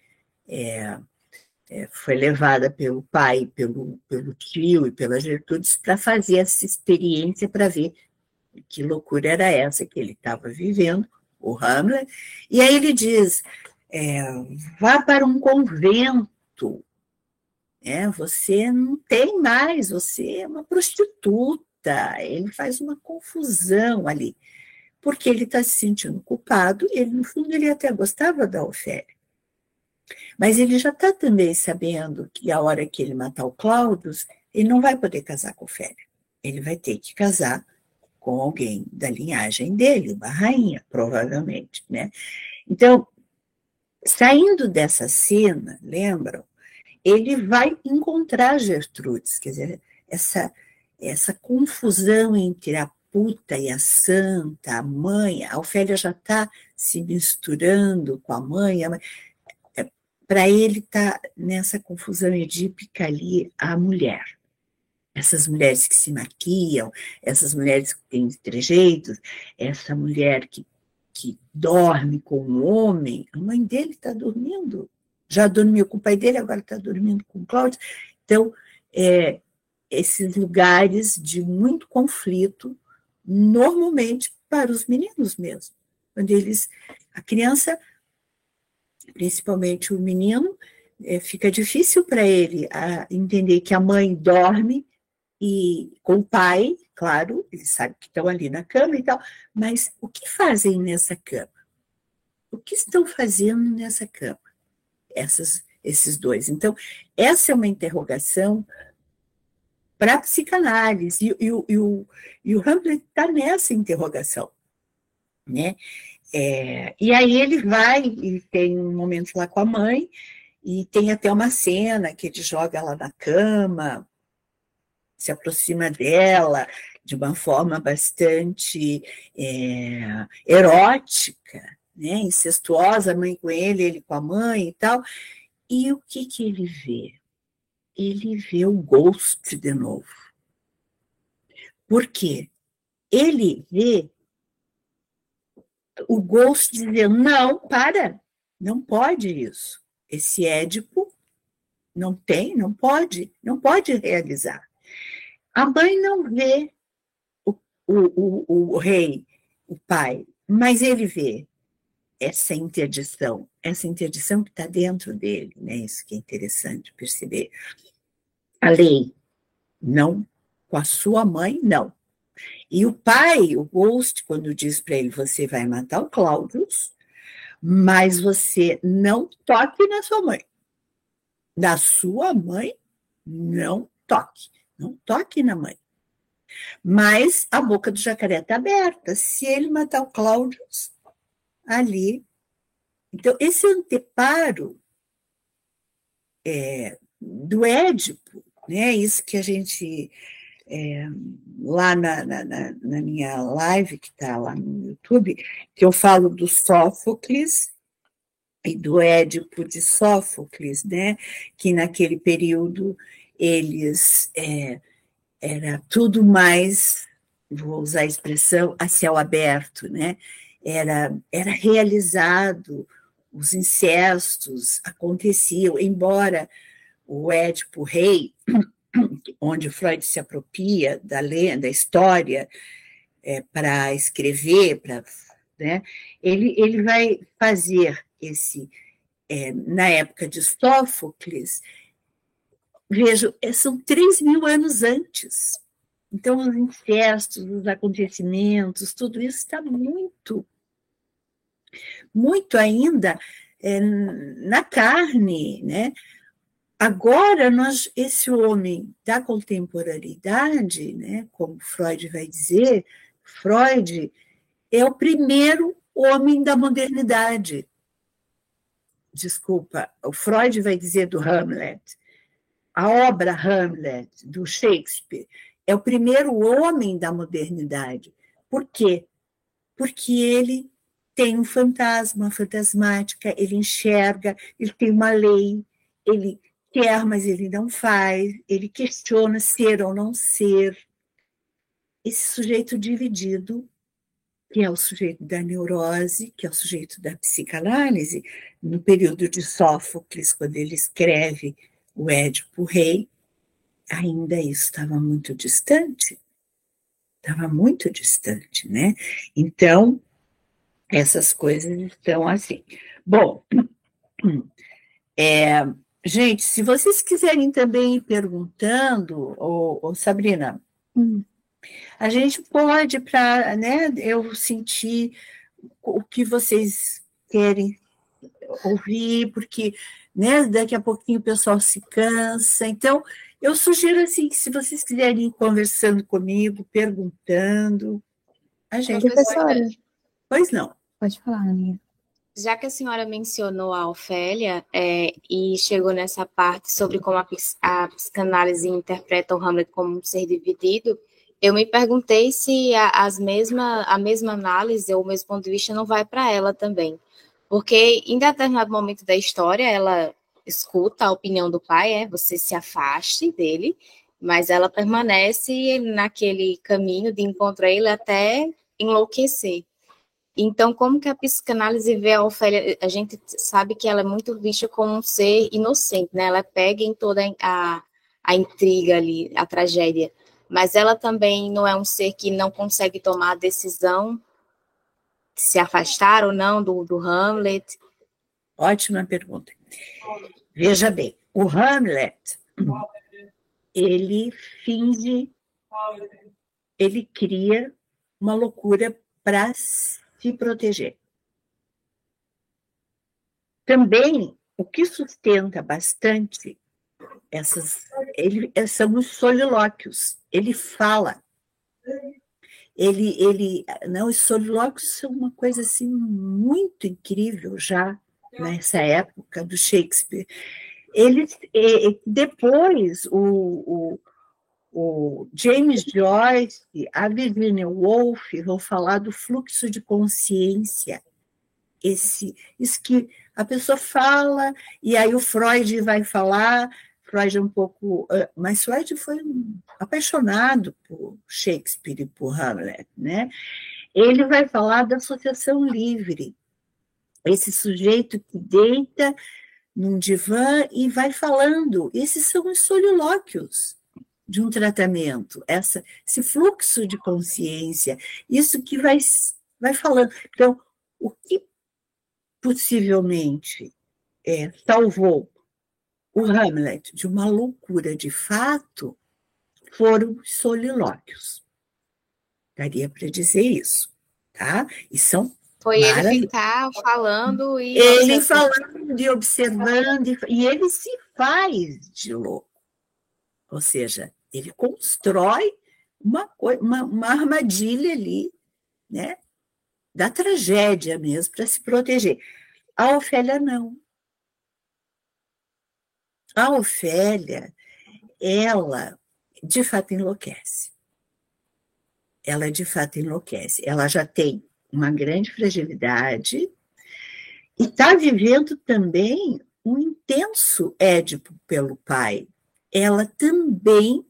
é, é, foi levada pelo pai, pelo, pelo tio e pela Gertrudes para fazer essa experiência para ver que loucura era essa que ele estava vivendo, o Hamlet, e aí ele diz, é, vá para um convento, é, você não tem mais, você é uma prostituta, ele faz uma confusão ali, porque ele está se sentindo culpado, ele, no fundo, ele até gostava da Ofélia. Mas ele já está também sabendo que a hora que ele matar o Cláudio, ele não vai poder casar com Ofélia. Ele vai ter que casar com alguém da linhagem dele, uma rainha, provavelmente, né? Então, saindo dessa cena, lembram? Ele vai encontrar Gertrudes, quer dizer, essa, essa confusão entre a puta e a santa, a mãe, a Ofélia já está se misturando com a mãe, mãe é, para ele está nessa confusão edípica ali a mulher essas mulheres que se maquiam, essas mulheres que têm trejeitos, essa mulher que, que dorme com um homem, a mãe dele está dormindo, já dormiu com o pai dele, agora está dormindo com o Cláudio. Então, é, esses lugares de muito conflito, normalmente para os meninos mesmo, quando eles, a criança, principalmente o menino, é, fica difícil para ele a, entender que a mãe dorme e com o pai, claro, eles sabem que estão ali na cama e tal, mas o que fazem nessa cama? O que estão fazendo nessa cama? Essas, esses dois. Então, essa é uma interrogação para a psicanálise, e, e, e, o, e o Hamlet está nessa interrogação. Né? É, e aí ele vai e tem um momento lá com a mãe, e tem até uma cena que ele joga ela na cama, se aproxima dela de uma forma bastante é, erótica, né, incestuosa, mãe com ele, ele com a mãe e tal. E o que, que ele vê? Ele vê o Ghost de novo. Por quê? Ele vê o Ghost dizendo: não, para, não pode isso. Esse Édipo não tem, não pode, não pode realizar. A mãe não vê o, o, o, o rei, o pai, mas ele vê essa interdição, essa interdição que está dentro dele, né? Isso que é interessante perceber. A lei, não com a sua mãe, não. E o pai, o Ghost, quando diz para ele, você vai matar o Cláudio, mas você não toque na sua mãe. Na sua mãe, não toque. Não toque na mãe. Mas a boca do jacaré está aberta. Se ele matar o Cláudio, ali. Então, esse anteparo é, do Édipo, né? Isso que a gente é, lá na, na, na, minha live, que está lá no YouTube, que eu falo do Sófocles e do Édipo de Sófocles, né? Que naquele período eles é, era tudo mais, vou usar a expressão, a céu aberto, né? Era, era realizado, os incestos aconteciam, embora o Édipo rei *clears throat* onde Freud se apropria da lenda, da história, é, para escrever, para, né, ele, ele vai fazer esse, é, na época de Sófocles, vejo, é, são três mil anos antes. Então, os incestos, os acontecimentos, tudo isso está muito, muito ainda é, na carne, né? Agora, nós, esse homem da contemporaneidade, né, como Freud vai dizer, Freud é o primeiro homem da modernidade. Desculpa, o Freud vai dizer do Hamlet. A obra Hamlet, do Shakespeare, é o primeiro homem da modernidade. Por quê? Porque ele tem um fantasma, fantasmática, ele enxerga, ele tem uma lei, ele quer, mas ele não faz, ele questiona ser ou não ser. Esse sujeito dividido, que é o sujeito da neurose, que é o sujeito da psicanálise, no período de Sófocles, quando ele escreve o Édipo Rei, ainda isso estava muito distante. Estava muito distante, né? Então, essas coisas estão assim. Bom, *clears throat* é, Gente, se vocês quiserem também ir perguntando, ô, ô Sabrina, hum. a gente pode, para né, eu sentir o que vocês querem ouvir, porque né, daqui a pouquinho o pessoal se cansa. Então, eu sugiro assim que se vocês quiserem ir conversando comigo, perguntando, a gente. Professora. Pois não. Pode falar, Aninha. Já que a senhora mencionou a Ofélia é, e chegou nessa parte sobre como a, a, psicanálise interpreta o Hamlet como um ser dividido, eu me perguntei se a, as mesma, a mesma análise ou o mesmo ponto de vista não vai para ela também. Porque em determinado momento da história, ela escuta a opinião do pai, é você se afaste dele, mas ela permanece naquele caminho de encontrar ele até enlouquecer. Então, como que a psicanálise vê a Ofélia? A gente sabe que ela é muito vista como um ser inocente, né? Ela pega em toda a, a intriga ali, a tragédia. Mas ela também não é um ser que não consegue tomar a decisão de se afastar ou não do, do Hamlet. Ótima pergunta. Veja bem, o Hamlet, ele finge, ele cria uma loucura para se proteger. Também, o que sustenta bastante essas, ele, são os solilóquios. Ele fala. Ele, ele, não, os solilóquios são uma coisa assim muito incrível já nessa época do Shakespeare. Ele, depois o, o o James Joyce, a Virginia Woolf vão falar do fluxo de consciência. Esse, isso que a pessoa fala, e aí o Freud vai falar, Freud é um pouco. Mas Freud foi apaixonado por Shakespeare e por Hamlet, né? Ele vai falar da associação livre, esse sujeito que deita num divã e vai falando. Esses são os solilóquios de um tratamento, essa, esse fluxo de consciência, isso que vai, vai falando. Então, o que possivelmente é, salvou o Hamlet de uma loucura de fato foram os solilóquios. Daria para dizer isso, tá? E são foi ele ficar falando e. Ele falando e observando, e ele se faz de louco. Ou seja, ele constrói uma, uma, uma armadilha ali, né? Da tragédia mesmo, para se proteger. A Ofélia não. A Ofélia, ela de fato enlouquece. Ela de fato enlouquece. Ela já tem uma grande fragilidade e está vivendo também um intenso édipo pelo pai. Ela também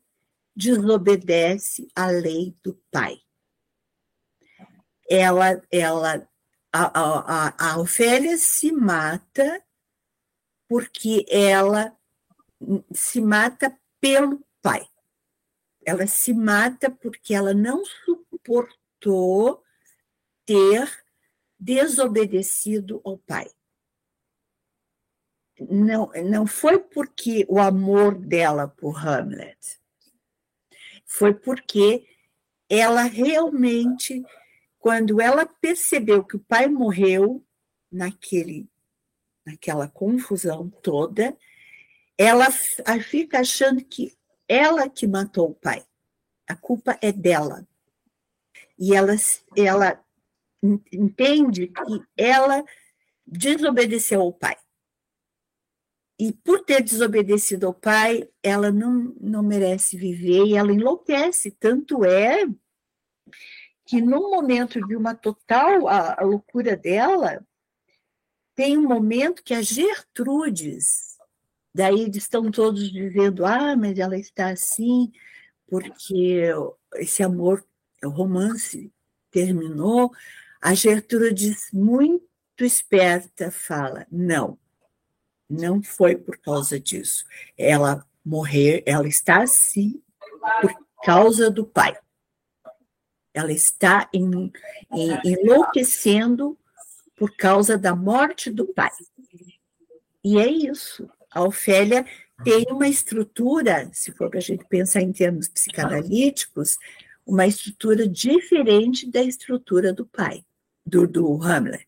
desobedece à lei do pai. Ela, ela, a, a, a Ofélia se mata porque ela se mata pelo pai. Ela se mata porque ela não suportou ter desobedecido ao pai. Não, não foi porque o amor dela por Hamlet, foi porque ela realmente, quando ela percebeu que o pai morreu naquele, naquela confusão toda, ela fica achando que ela que matou o pai. A culpa é dela. E ela, ela entende que ela desobedeceu ao pai. E por ter desobedecido ao pai, ela não, não merece viver e ela enlouquece. Tanto é que no momento de uma total a, a loucura dela, tem um momento que a Gertrudes, daí estão todos dizendo, ah, mas ela está assim porque esse amor, o romance terminou. A Gertrudes, muito esperta, fala: não, não foi por causa disso. Ela morrer, ela está assim por causa do pai. Ela está em, em, enlouquecendo por causa da morte do pai. E é isso. A Ofélia tem uma estrutura, se for para a gente pensar em termos psicanalíticos, uma estrutura diferente da estrutura do pai do, do Hamlet,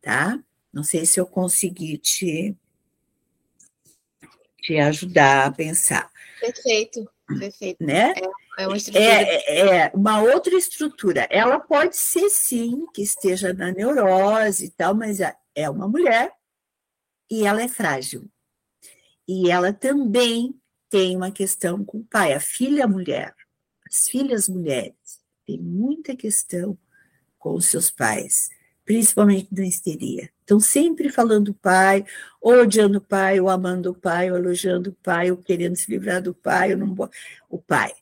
tá? Não sei se eu consegui te, te ajudar a pensar. Perfeito, perfeito. Né? É, é uma estrutura. É, é, uma outra estrutura. Ela pode ser, sim, que esteja na neurose e tal, mas é, é uma mulher e ela é frágil. E ela também tem uma questão com o pai, a filha mulher, as filhas mulheres, tem muita questão com os seus pais, principalmente na histeria. Estão sempre falando do pai, ou odiando o pai, ou amando o pai, ou elogiando o pai, ou querendo se livrar do pai, ou não o pai,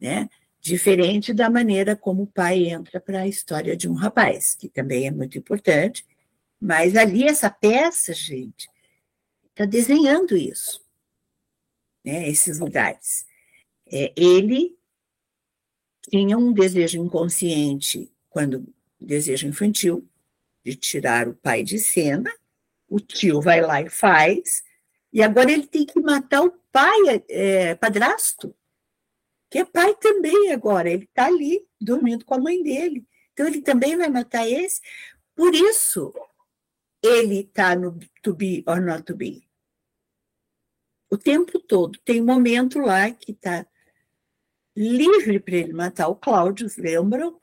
né? Diferente da maneira como o pai entra para a história de um rapaz, que também é muito importante, mas ali essa peça, gente, está desenhando isso, né? Esses lugares. É, ele tinha um desejo inconsciente quando desejo infantil, de tirar o pai de cena, o tio vai lá e faz, e agora ele tem que matar o pai é, padrasto, que é pai também agora, ele está ali dormindo com a mãe dele. Então ele também vai matar esse. Por isso, ele está no to be or not to be. O tempo todo. Tem um momento lá que está livre para ele matar o Cláudio, lembram?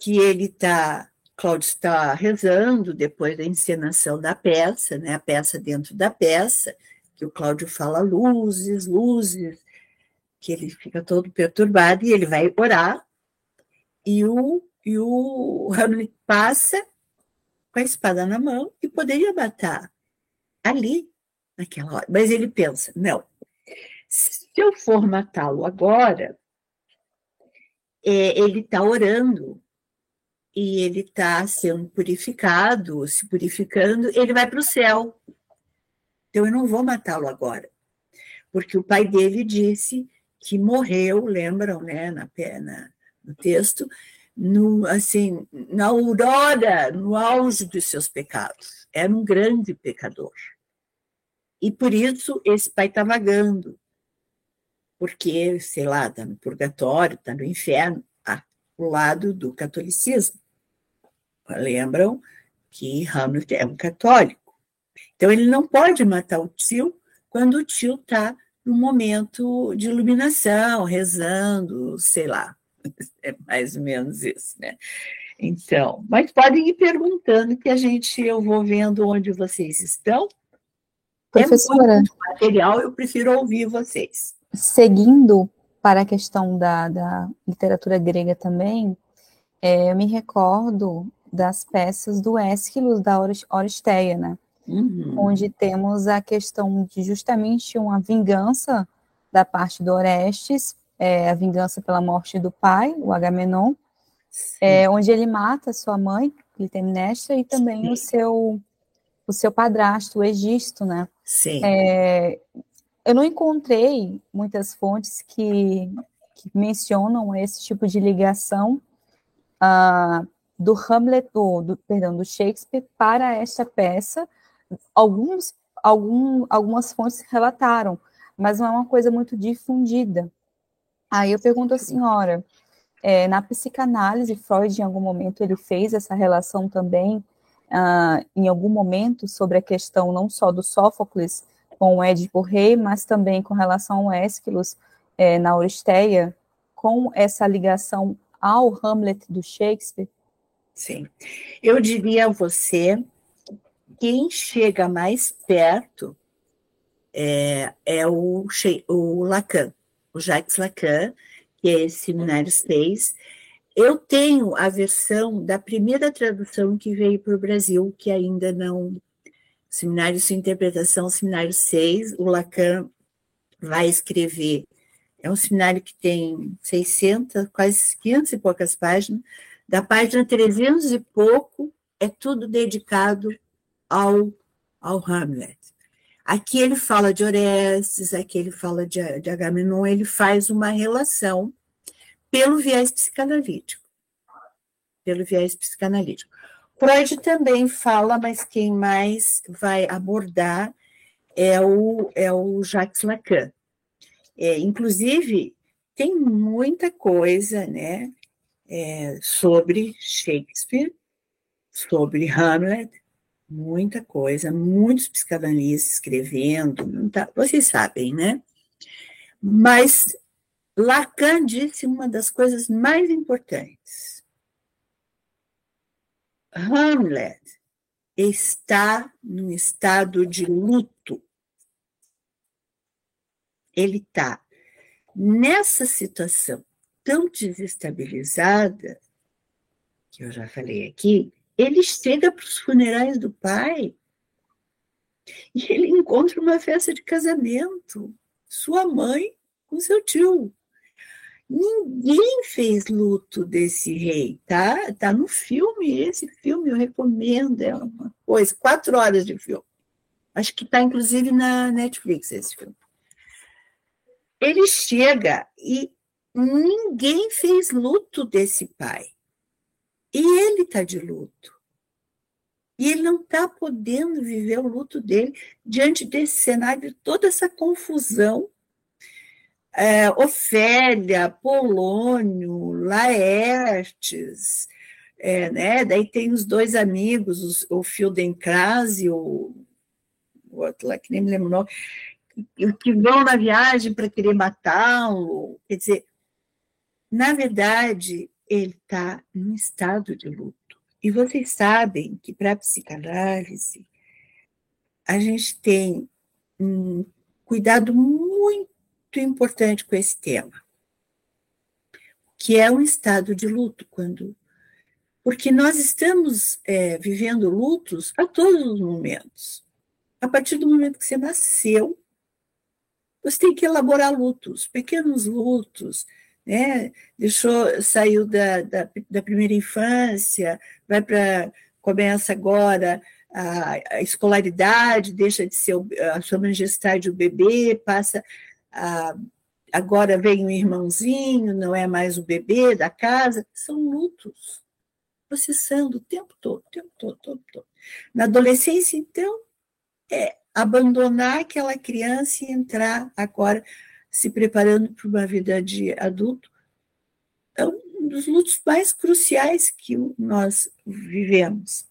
Que ele está, Cláudio está rezando depois da encenação da peça, né, a peça dentro da peça, que o Cláudio fala luzes, luzes, que ele fica todo perturbado e ele vai orar, e o, e o Hamlet passa com a espada na mão e poderia matar ali, naquela hora. Mas ele pensa, não, se eu for matá-lo agora, é, ele está orando e ele está sendo purificado, se purificando, ele vai para o céu. Então eu não vou matá-lo agora, porque o pai dele disse que morreu, lembram, né, na pena, no texto, no, assim, na aurora, no auge dos seus pecados. Era um grande pecador. E por isso esse pai está vagando, porque, sei lá, está no purgatório, está no inferno, tá, lado do catolicismo lembram que Hamlet é um católico. Então, ele não pode matar o tio quando o tio está no momento de iluminação, rezando, sei lá. *laughs* É mais ou menos isso, né? Então, mas podem ir perguntando que a gente, eu vou vendo onde vocês estão. Professora. É muito material, eu prefiro ouvir vocês. seguindo para a questão da, da literatura grega também, é, eu me recordo das peças do Ésquilo da Oristeia, né? Uhum. Onde temos a questão de justamente uma vingança da parte do Orestes, é, a vingança pela morte do pai, o Agamenon, é, onde ele mata sua mãe, Clitemnestra, e também Sim. o seu o seu padrasto, o Egisto, né? Sim. É, eu não encontrei muitas fontes que, que mencionam esse tipo de ligação uh, do Hamlet, do, do, perdão, do Shakespeare para esta peça. Alguns, algum, algumas fontes relataram, mas não é uma coisa muito difundida. Aí eu pergunto à senhora, é, na psicanálise, Freud, em algum momento, ele fez essa relação também, uh, em algum momento, sobre a questão não só do Sófocles com o Édipo Rei, mas também com relação ao Ésquilos é, na Oristeia, com essa ligação ao Hamlet do Shakespeare? Sim. Eu diria a você, quem chega mais perto é, é o, o Lacan, o Jacques Lacan, que é esse Seminário 6. Eu tenho a versão da primeira tradução que veio para o Brasil, que ainda não. Seminário Sua Interpretação, Seminário 6, o Lacan vai escrever. É um seminário que tem 600, quase 500 e poucas páginas. Da página 300 e pouco, é tudo dedicado ao, ao Hamlet. Aqui ele fala de Orestes, aqui ele fala de, de Agamenon, ele faz uma relação pelo viés psicanalítico. Pelo viés psicanalítico. Freud também fala, mas quem mais vai abordar é o, é o Jacques Lacan. É, inclusive, tem muita coisa né, é, sobre Shakespeare, sobre Hamlet, muita coisa, muitos psicanalistas escrevendo, tá, vocês sabem, né? Mas Lacan disse uma das coisas mais importantes. Hamlet está num estado de luto. Ele está nessa situação tão desestabilizada, que eu já falei aqui, ele chega para os funerais do pai e ele encontra uma festa de casamento, sua mãe com seu tio. Ninguém fez luto desse rei, tá? Tá no filme, esse filme eu recomendo, é uma coisa, quatro horas de filme. Acho que está inclusive na Netflix esse filme. Ele chega e ninguém fez luto desse pai. E ele está de luto. E ele não está podendo viver o luto dele diante desse cenário, de toda essa confusão. É, Ofélia, Polônio, Laertes, é, né? daí tem os dois amigos, os, o Fildenkrais e o, o outro lá, que nem me lembro o nome, que vão na viagem para querer matá-lo. Quer dizer, na verdade, ele está num estado de luto. E vocês sabem que para a psicanálise, a gente tem um cuidado muito importante com esse tema, que é um estado de luto, quando porque nós estamos é, vivendo lutos a todos os momentos. A partir do momento que você nasceu, você tem que elaborar lutos, pequenos lutos, né? Deixou, saiu da, da, da primeira infância, vai para começa agora a, a, escolaridade, deixa de ser a sua majestade o bebê, passa a, agora vem um irmãozinho, não é mais o bebê da casa, são lutos, processando o tempo todo, o tempo todo, todo, todo. Na adolescência, então, é abandonar aquela criança e entrar agora se preparando para uma vida de adulto, é um dos lutos mais cruciais que nós vivemos.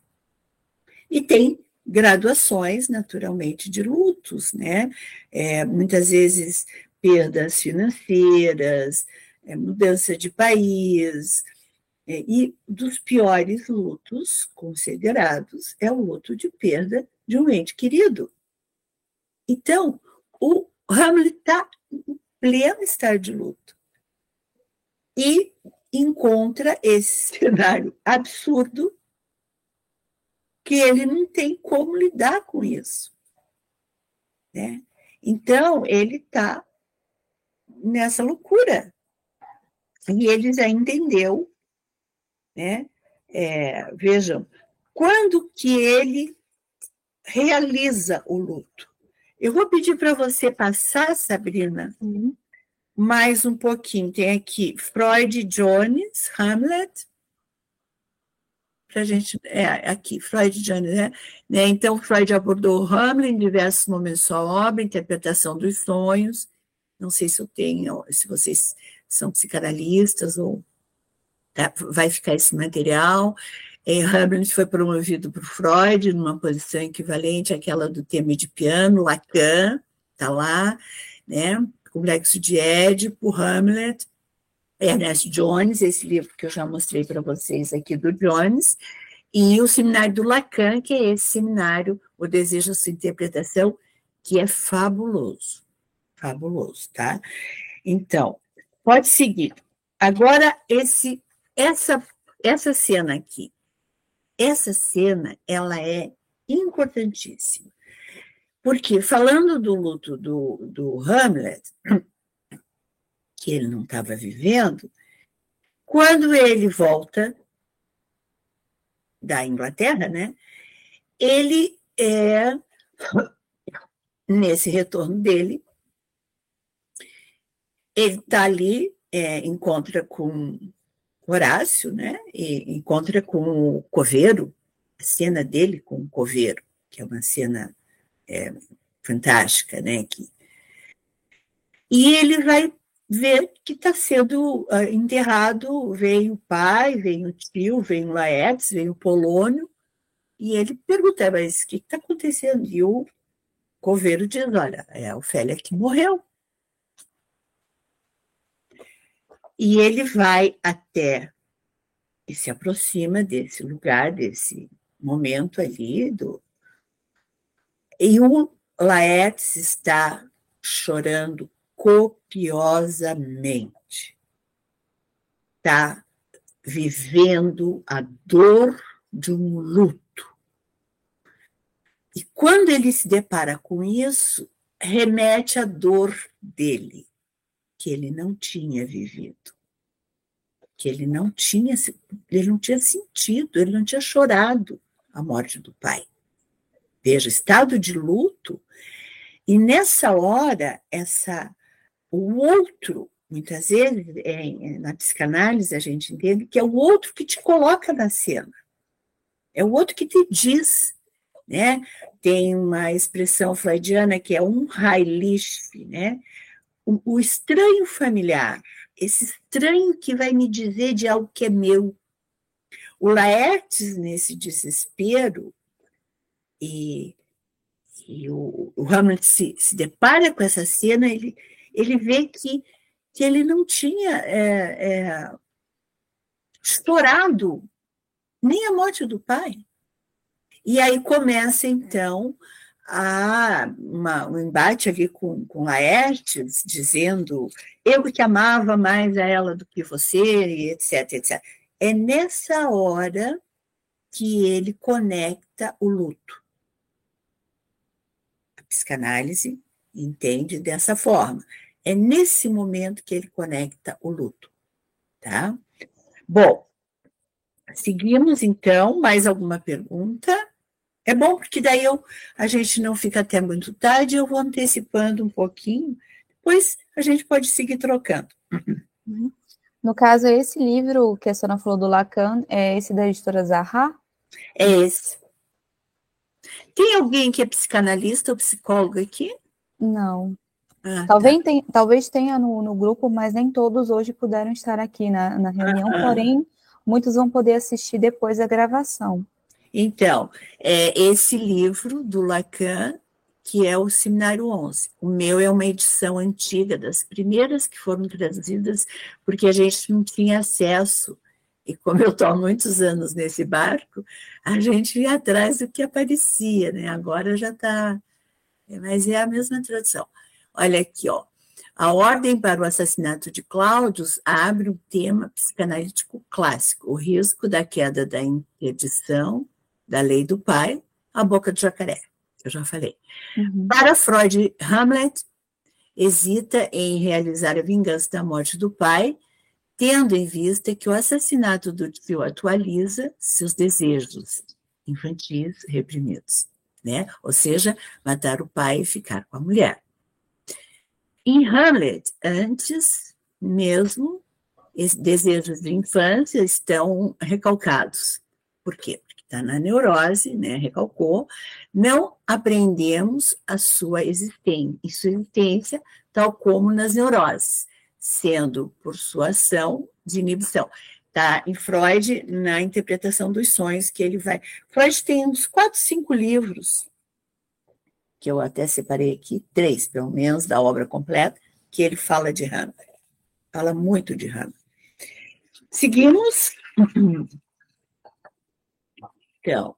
E tem graduações, naturalmente, de lutos, né? É, muitas vezes perdas financeiras, é, mudança de país, é, e dos piores lutos considerados é o luto de perda de um ente querido. Então, o Hamlet está pleno estado de luto. E encontra esse cenário absurdo que ele não tem como lidar com isso. Né? Então, ele está nessa loucura. E ele já entendeu, né? É, vejam, quando que ele realiza o luto? Eu vou pedir para você passar, Sabrina, uhum. mais um pouquinho. Tem aqui Freud Jones, Hamlet. Para gente. É, aqui, Freud Jones, né? né? Então, Freud abordou Hamlet em diversos momentos sua obra, interpretação dos sonhos. Não sei se eu tenho, se vocês são psicanalistas ou tá, vai ficar esse material. É, Hamlet foi promovido por Freud numa posição equivalente àquela do tema de piano, Lacan, está lá, né? Complexo de Édipo, Hamlet, Ernest Jones, esse livro que eu já mostrei para vocês aqui do Jones, e o seminário do Lacan, que é esse seminário, O Desejo, a Sua Interpretação, que é fabuloso, fabuloso, tá? Então, pode seguir. Agora, esse, essa, essa cena aqui, essa cena, ela é importantíssima. Porque, falando do luto do, do Hamlet, que ele não estava vivendo, quando ele volta da Inglaterra, né, ele é, nesse retorno dele, ele está ali, é, encontra com Horácio, né? E encontra com o coveiro, a cena dele com o coveiro, que é uma cena é, fantástica, né? Que... E ele vai ver que está sendo uh, enterrado, veio o pai, veio o tio, veio o Laertes, veio o Polônio, e ele pergunta, mas o que está acontecendo? E o coveiro diz, olha, é a Ofélia que morreu. E ele vai até e se aproxima desse lugar, desse momento ali do e o Laertes está chorando copiosamente. Está vivendo a dor de um luto. E quando ele se depara com isso, remete à dor dele que ele não tinha vivido, que ele não tinha, ele não tinha sentido, ele não tinha chorado a morte do pai. Veja, estado de luto, e nessa hora, essa, o outro, muitas vezes, é, na psicanálise a gente entende que é o outro que te coloca na cena, é o outro que te diz, né? Tem uma expressão freudiana que é um Heilig, né? O, o estranho familiar, esse estranho que vai me dizer de algo que é meu. O Laertes, nesse desespero, e, e o, o, Hamlet se, se, depara com essa cena, ele, ele vê que, que ele não tinha é, é, estourado nem a morte do pai. E aí começa, então, há uma, um embate ali com, com Laertes, dizendo eu que amava mais a ela do que você, etc, etc. É nessa hora que ele conecta o luto. A psicanálise entende dessa forma. É nesse momento que ele conecta o luto, tá? Bom, seguimos então. Mais alguma pergunta? É bom porque daí eu, a gente não fica até muito tarde, eu vou antecipando um pouquinho, depois a gente pode seguir trocando. Uhum. No caso, esse livro que a senhora falou do Lacan, é esse da editora Zaha? É esse. Tem alguém que é psicanalista ou psicólogo aqui? Não. Ah, talvez, tá. tem, talvez tenha no, no, grupo, mas nem todos hoje puderam estar aqui na, na reunião, ah, porém, muitos vão poder assistir depois da gravação. Então, é esse livro do Lacan, que é o Seminário 11. O meu é uma edição antiga, das primeiras que foram traduzidas, porque a gente não tinha acesso. E como eu estou há muitos anos nesse barco, a gente ia atrás do que aparecia, né? Agora já está. Mas é a mesma tradução. Olha aqui, ó. A ordem para o assassinato de Cláudios abre um tema psicanalítico clássico, o risco da queda da interdição da lei do pai, a boca do jacaré, eu já falei. Uhum. Para Freud, Hamlet hesita em realizar a vingança da morte do pai, tendo em vista que o assassinato do tio atualiza seus desejos infantis reprimidos, né? Ou seja, matar o pai e ficar com a mulher. Em Hamlet, antes mesmo, desejos de infância estão recalcados. Por quê? Está na neurose, né? Recalcou. Não aprendemos a sua existência, sua existência, tal como nas neuroses, sendo por sua ação de inibição. Tá? Em Freud, na interpretação dos sonhos, que ele vai. Freud tem uns quatro, cinco livros que eu até separei aqui, três, pelo menos, da obra completa, que ele fala de Hannah. Fala muito de Hannah. Seguimos. Então,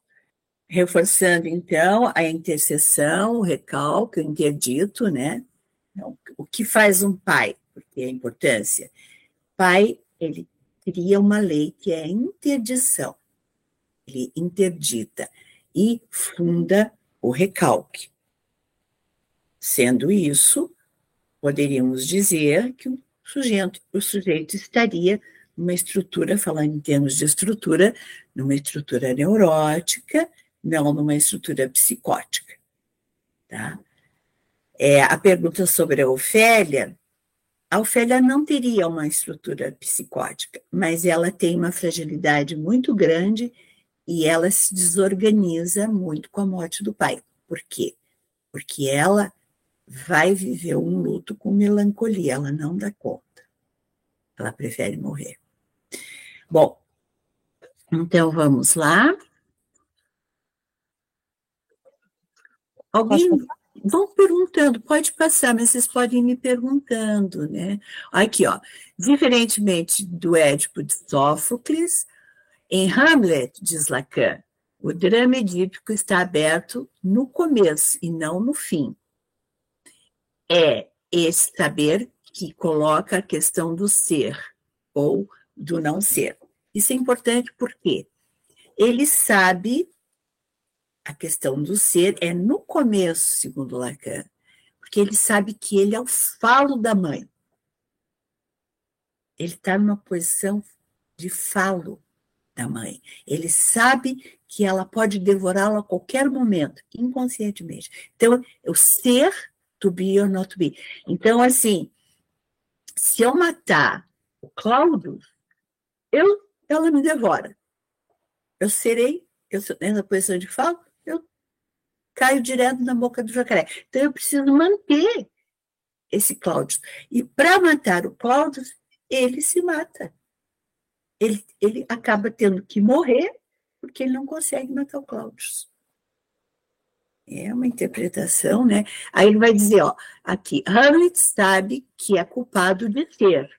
reforçando, então, a intercessão, o recalque, o interdito, né? Então, o que faz um pai? Porque a importância. Pai, ele cria uma lei que é interdição. Ele interdita e funda o recalque. Sendo isso, poderíamos dizer que o sujeito, o sujeito estaria numa estrutura, falando em termos de estrutura, numa estrutura neurótica, não numa estrutura psicótica. Tá? É, a pergunta sobre a Ofélia, a Ofélia não teria uma estrutura psicótica, mas ela tem uma fragilidade muito grande e ela se desorganiza muito com a morte do pai. Por quê? Porque ela vai viver um luto com melancolia, ela não dá conta. Ela prefere morrer. Bom, então vamos lá. Alguém vão perguntando, pode passar, mas vocês podem me perguntando, né? Aqui, ó. Diferentemente do Édipo de Sófocles, em Hamlet, diz Lacan, o drama edípico está aberto no começo e não no fim é esse saber que coloca a questão do ser ou do não ser. Isso é importante porque ele sabe a questão do ser é no começo, segundo Lacan, porque ele sabe que ele é o falo da mãe. Ele está numa posição de falo da mãe. Ele sabe que ela pode devorá-lo a qualquer momento, inconscientemente. Então, o ser to be or not to be. Então, assim, se eu matar o Cláudio, eu, ela me devora. Eu serei, eu sou nessa posição de fala, eu caio direto na boca do jacaré. Então, eu preciso manter esse Cláudio. E para matar o Cláudio, ele se mata. Ele, ele acaba tendo que morrer porque ele não consegue matar o Cláudio. É uma interpretação, né? Aí ele vai dizer, ó, aqui, Hamlet sabe que é culpado de ser,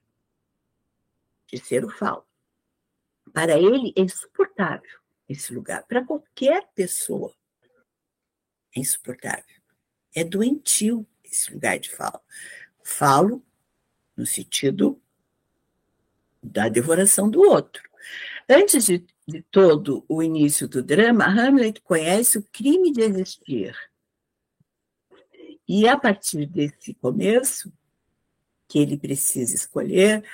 de ser o falo. Para ele é insuportável esse lugar, para qualquer pessoa é insuportável. É doentio esse lugar de falo. Falo no sentido da devoração do outro. Antes de de todo o início do drama, Hamlet conhece o crime de existir. E a partir desse começo, que ele precisa escolher,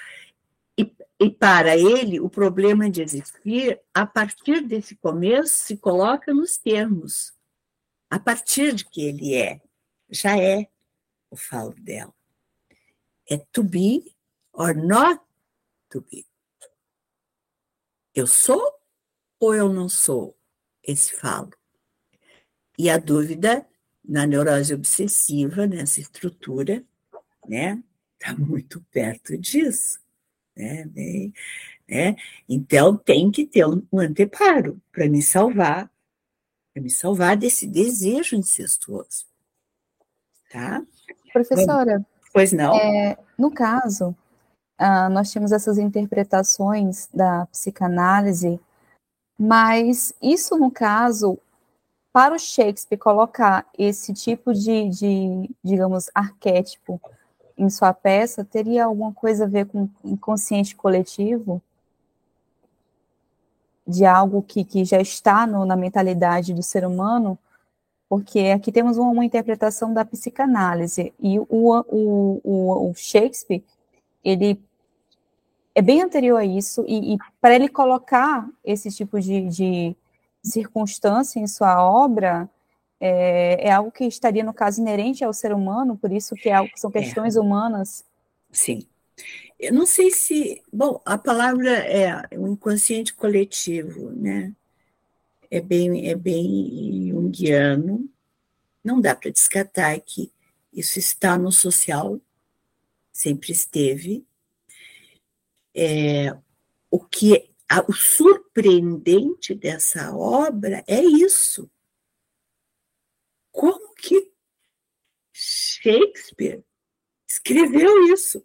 e, para ele, o problema de existir, a partir desse começo, se coloca nos termos. A partir de que ele é, já é o falo dela. É to be or not to be. Eu sou ou eu não sou esse falo? E a dúvida na neurose obsessiva, nessa estrutura, né, está muito perto disso. Né, bem, né? Então, tem que ter um anteparo para me salvar, para me salvar desse desejo incestuoso. Tá? Professora, pois não? É, no caso, ah, nós temos essas interpretações da psicanálise mas isso, no caso, para o Shakespeare colocar esse tipo de, de digamos, arquétipo em sua peça teria alguma coisa a ver com inconsciente coletivo? De algo que, que já está no, na mentalidade do ser humano? Porque aqui temos uma, uma interpretação da psicanálise, e o, o, o, o Shakespeare, ele é bem anterior a isso, e, e para ele colocar esse tipo de, de circunstância em sua obra, é, é, algo que estaria, no caso, inerente ao ser humano, por isso que é algo, são é. questões é. humanas. Sim. Eu não sei se. Bom, a palavra é o inconsciente coletivo, né? É bem, é bem junguiano. Não dá para descartar que isso está no social, sempre esteve. É, o que a, o surpreendente dessa obra é isso como que Shakespeare escreveu isso?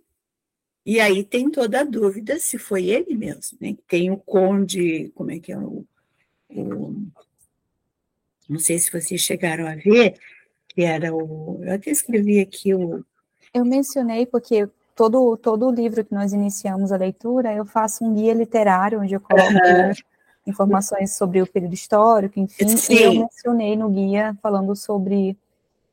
E aí tem toda a dúvida se foi ele mesmo. Né? Tem o conde, como é que é o, o, Não sei se vocês chegaram a ver, que era o. Eu até escrevi aqui o. Eu mencionei porque todo, todo livro que nós iniciamos a leitura, eu faço um guia literário onde eu coloco uhum informações sobre o período histórico, enfim, Sim. e eu mencionei no guia falando sobre.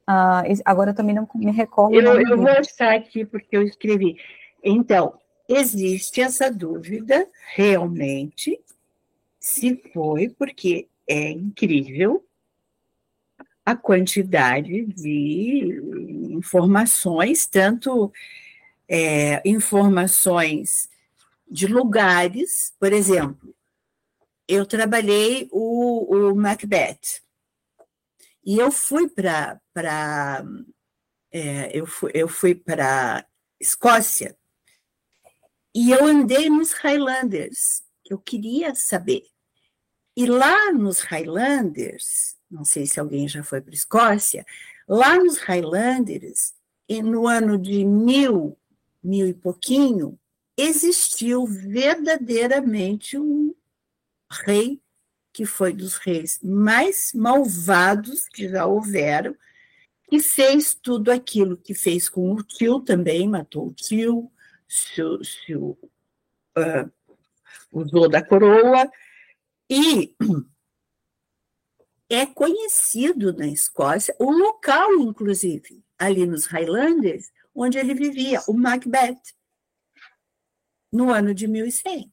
Uh, agora também não me recordo. Eu, eu vou achar aqui porque eu escrevi. Então, existe essa dúvida realmente se foi, porque é incrível a quantidade de informações, tanto é, informações de lugares, por exemplo, eu trabalhei o, o Macbeth. E eu fui para é, eu fui, eu fui para Escócia e eu andei nos Highlanders. Eu queria saber. E lá nos Highlanders, não sei se alguém já foi para Escócia, lá nos Highlanders, no ano de mil, mil e pouquinho, existiu verdadeiramente um rei que foi dos reis mais malvados que já houveram, que fez tudo aquilo que fez com o tio também, matou o tio, se, se, uh, usou da coroa, e *clears throat* é conhecido na Escócia o local, inclusive, ali nos Highlanders, onde ele vivia, o Macbeth, no ano de 1100.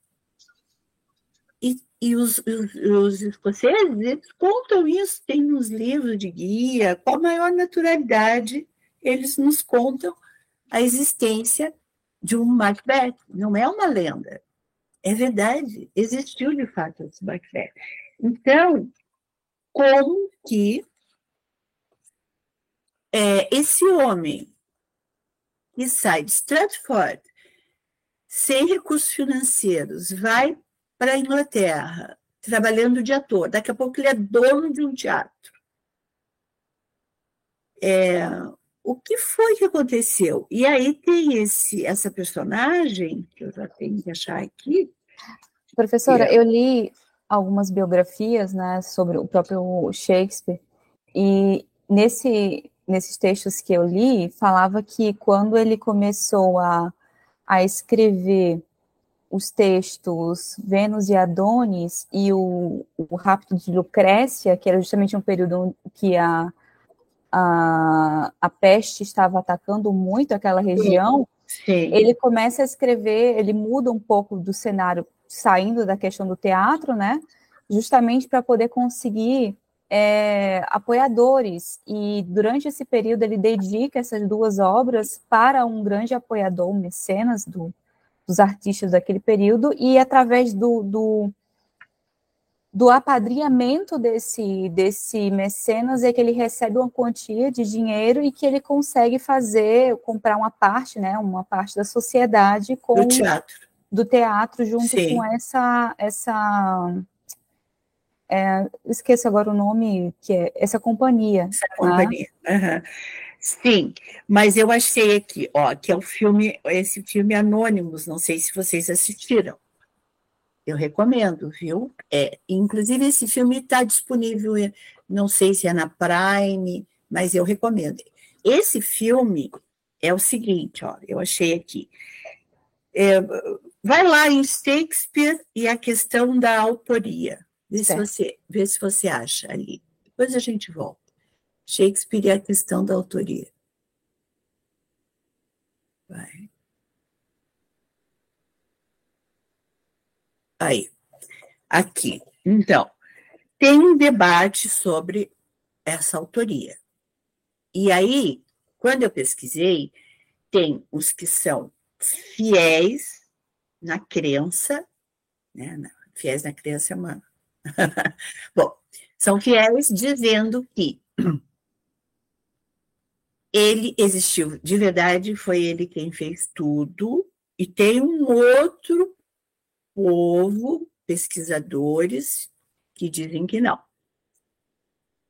E e os, os, os escoceses contam isso, tem nos livros de guia, com a maior naturalidade, eles nos contam a existência de um Macbeth. Não é uma lenda, é verdade, existiu de fato esse Macbeth. Então, como que é, esse homem que sai de Stratford sem recursos financeiros vai para a Inglaterra, trabalhando de ator. Daqui a pouco ele é dono de um teatro. É, o que foi que aconteceu? E aí tem esse, essa personagem, que eu já tenho que achar aqui. Professora, é... eu li algumas biografias né, sobre o próprio Shakespeare, e nesse, nesses textos que eu li, falava que quando ele começou a, a escrever os textos Vênus e Adonis e o, o Rapto de Lucrécia, que era justamente um período que a, a, a peste estava atacando muito aquela região, Sim. Ele começa a escrever, ele muda um pouco do cenário, saindo da questão do teatro, né? Justamente para poder conseguir é, apoiadores. E durante esse período ele dedica essas duas obras para um grande apoiador, mecenas do, dos artistas daquele período, e através do, do, do apadrinhamento desse, desse mecenas é que ele recebe uma quantia de dinheiro e que ele consegue fazer, comprar uma parte, né, uma parte da sociedade com do teatro, do teatro junto Sim. com essa essa é, esqueço agora o nome que é essa companhia. Essa tá? companhia. Uhum. Sim, mas eu achei aqui, ó, que é o filme, esse filme Anônimos, não sei se vocês assistiram. Eu recomendo, viu? É, inclusive esse filme está disponível, não sei se é na Prime, mas eu recomendo. Esse filme é o seguinte, ó, eu achei aqui. É, vai lá em Shakespeare e a questão da autoria. Vê se, você, vê se você acha ali. Depois a gente volta. Shakespeare e a questão da autoria. Vai. Aí. Aqui. Então, tem um debate sobre essa autoria. E aí, quando eu pesquisei, tem os que são fiéis na crença, né? Fiéis na crença humana. *laughs* Bom, são fiéis dizendo que ele existiu de verdade, foi ele quem fez tudo, e tem um outro povo, pesquisadores, que dizem que não.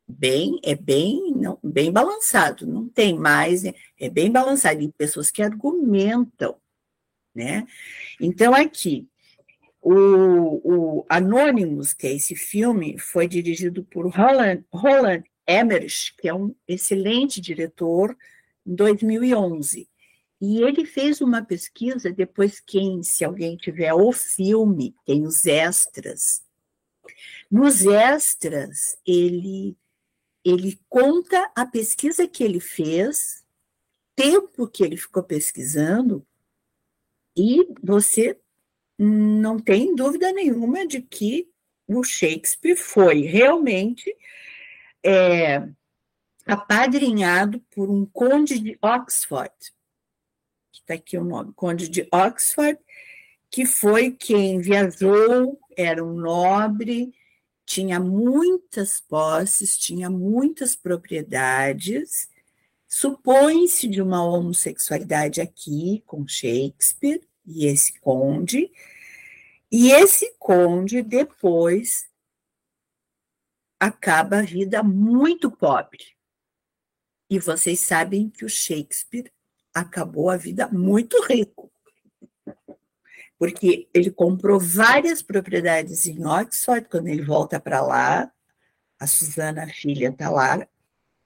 Bem, é bem, não, bem balançado, não tem mais, né? é bem balançado, e pessoas que argumentam, né? Então, aqui, o, o Anonymous, que é esse filme, foi dirigido por Roland, Roland Emmerich, que é um excelente diretor, em 2011. E ele fez uma pesquisa, depois quem, se alguém tiver o filme, tem os extras. Nos extras, ele, ele conta a pesquisa que ele fez, tempo que ele ficou pesquisando, e você não tem dúvida nenhuma de que o Shakespeare foi realmente é, apadrinhado por um conde de Oxford, está aqui o nome, conde de Oxford, que foi quem viajou, era um nobre, tinha muitas posses, tinha muitas propriedades, supõe-se de uma homossexualidade aqui com Shakespeare e esse conde, e esse conde depois acaba a vida muito pobre. E vocês sabem que o Shakespeare acabou a vida muito rico. Porque ele comprou várias propriedades em Oxford, quando ele volta para lá, a Susana, a filha, está lá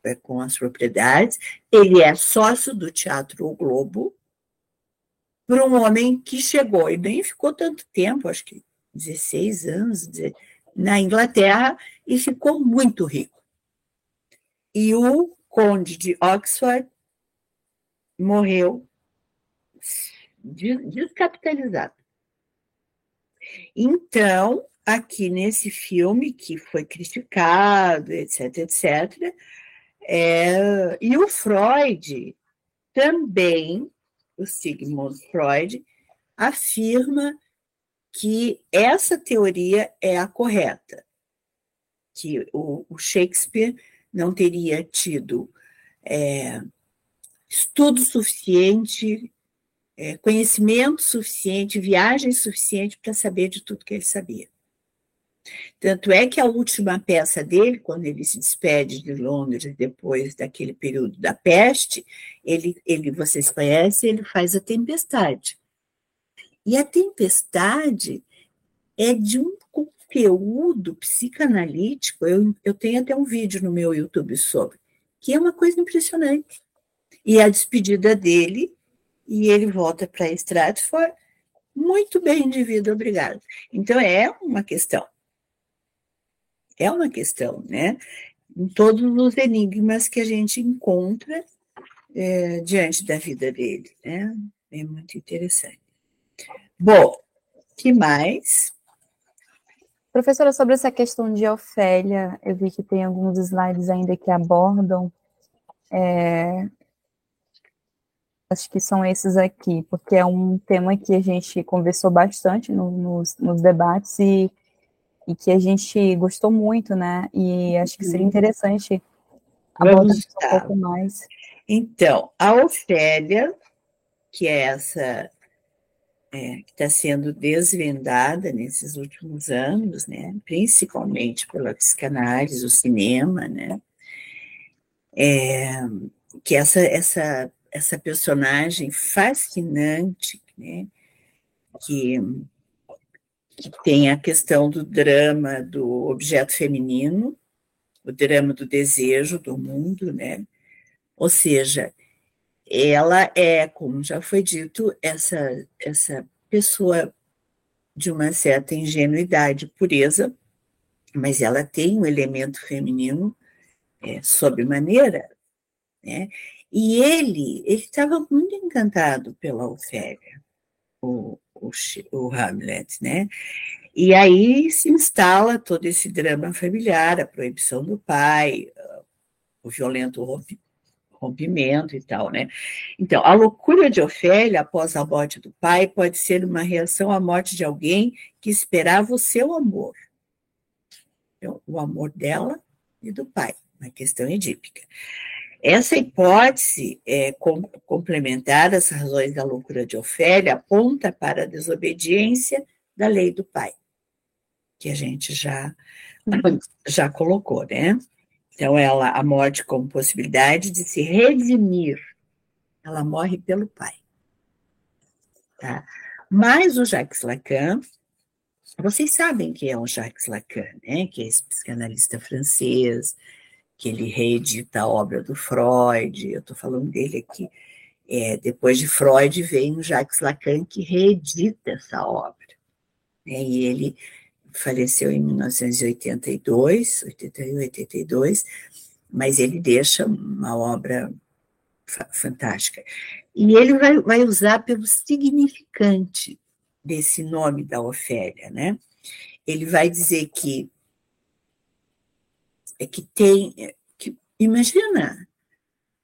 é, com as propriedades. Ele é sócio do Teatro o Globo, para um homem que chegou e nem ficou tanto tempo, acho que 16 anos, na Inglaterra, e ficou muito rico. E o conde de Oxford morreu descapitalizado. Então, aqui nesse filme, que foi criticado, etc., etc., é, e o Freud também, o Sigmund Freud, afirma que essa teoria é a correta, que o, o Shakespeare não teria tido é, estudo suficiente, é, conhecimento suficiente, viagem suficiente para saber de tudo que ele sabia. Tanto é que a última peça dele, quando ele se despede de Londres depois daquele período da peste, ele, ele vocês conhecem, ele faz a tempestade. E a tempestade é de um conteúdo psicanalítico, eu, eu tenho até um vídeo no meu YouTube sobre, que é uma coisa impressionante. E a despedida dele, e ele volta para Stratford, muito bem de vida, obrigado. Então, é uma questão. É uma questão, né? Em todos os enigmas que a gente encontra é, diante da vida dele, né? É muito interessante. Bom, que mais? Professora, sobre essa questão de Ofélia, eu vi que tem alguns slides ainda que abordam. É, acho que são esses aqui, porque é um tema que a gente conversou bastante no, nos, nos, debates e, e, que a gente gostou muito, né? E acho que seria uhum. interessante abordar um pouco mais. Então, a Ofélia, que é essa é, que está sendo desvendada nesses últimos anos, né, principalmente pela psicanálise, o cinema, né, é, que essa, essa, essa personagem fascinante, né, que, que tem a questão do drama do objeto feminino, o drama do desejo do mundo, né, ou seja, ela é, como já foi dito, essa, essa pessoa de uma certa ingenuidade, pureza, mas ela tem um elemento feminino é, sobremaneira, né? E ele ele estava muito encantado pela Ofélia, o, o, o Hamlet, né? E aí se instala todo esse drama familiar, a proibição do pai, o violento rompimento e tal, né? Então, a loucura de Ofélia após a morte do pai pode ser uma reação à morte de alguém que esperava o seu amor. Então, o amor dela e do pai, uma questão edípica. Essa hipótese é, com, complementar as razões da loucura de Ofélia aponta para a desobediência da lei do pai, que a gente já, já colocou, né? Então, ela, a morte como possibilidade de se redimir. Ela morre pelo pai. Tá? Mas o Jacques Lacan, vocês sabem que é o Jacques Lacan, né? que é esse psicanalista francês, que ele reedita a obra do Freud, eu estou falando dele aqui. É, depois de Freud, vem o Jacques Lacan, que reedita essa obra. Né? E ele faleceu em 1982, 81, 82, mas ele deixa uma obra fantástica. E ele vai, vai usar pelo significante desse nome da Ofélia, né? Ele vai dizer que é que tem que imagina,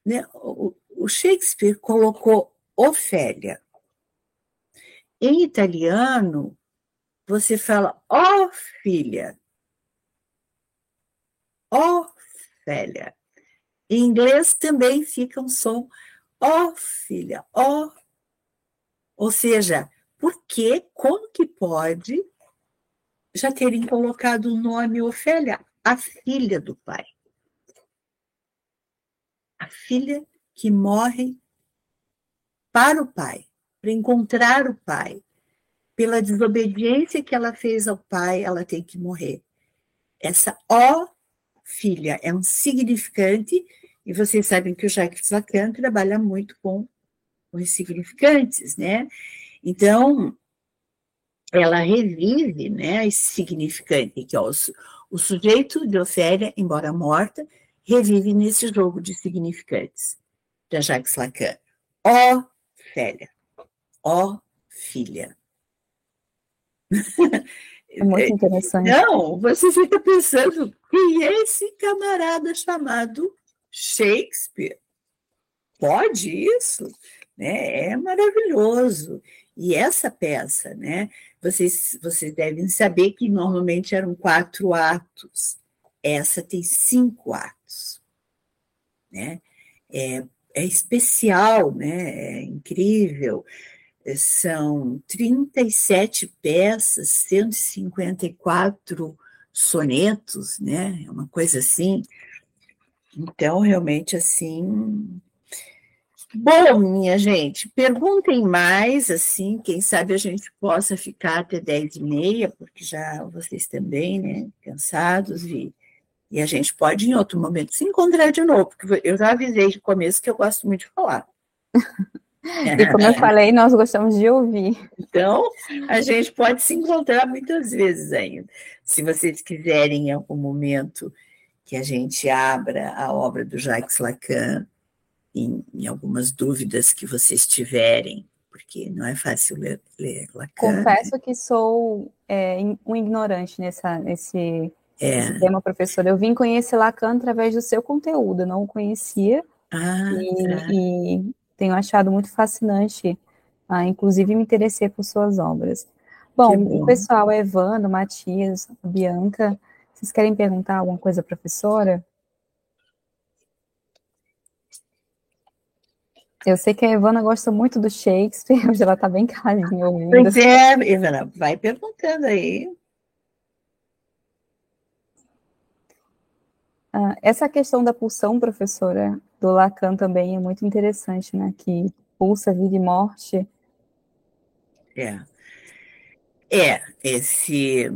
né? O, o Shakespeare colocou Ofélia. Em italiano, você fala, ó oh, filha, ó oh, filha. Em inglês também fica um som, ó oh, filha, ó. Ou seja, por que, como que pode já terem colocado o nome Ofélia, a filha do pai? A filha que morre para o pai, para encontrar o pai, pela desobediência que ela fez ao pai, ela tem que morrer. Essa ó filha é um significante, e vocês sabem que o Jacques Lacan trabalha muito com os significantes, né? Então, ela revive né, esse significante, que é o, o sujeito de Ofélia, embora morta, revive nesse jogo de significantes da Jacques Lacan. Ó Félia, ó filha. *laughs* É muito interessante. Não, você fica pensando, quem é esse camarada chamado Shakespeare? Pode isso? Né? É maravilhoso. E essa peça, né? Vocês, vocês devem saber que normalmente eram quatro atos. Essa tem cinco atos. Né? É, é especial, né? é incrível são 37 peças, 154 sonetos, né? É uma coisa assim. Então, realmente, assim. Bom, minha gente, perguntem mais, assim, quem sabe a gente possa ficar até 10 e meia, porque já vocês também, né, cansados, e, e a gente pode, em outro momento, se encontrar de novo, porque eu já avisei de começo que eu gosto muito de falar. *laughs* E como eu *laughs* falei, nós gostamos de ouvir. Então, a gente pode se encontrar muitas vezes ainda. Se vocês quiserem, em algum momento, que a gente abra a obra do Jacques Lacan, em, em algumas dúvidas que vocês tiverem, porque não é fácil ler, ler Lacan. Confesso que sou é, um ignorante nessa, nesse, é. tema, professor. Eu vim conhecer Lacan através do seu conteúdo, eu não o conhecia. Ah, e, tá. e tenho achado muito fascinante, ah, inclusive me interessei por suas obras. Bom, bom. o pessoal, Evandro, Matias, Bianca, vocês querem perguntar alguma coisa à professora? Eu sei que a Evana gosta muito do Shakespeare, *laughs* hoje ela está bem caladinha ouvindo. Pois é, Evana, vai perguntando aí. Ah, essa questão da pulsão, professora, do Lacan também é muito interessante, né? Que pulsa vida e morte. É. É, esse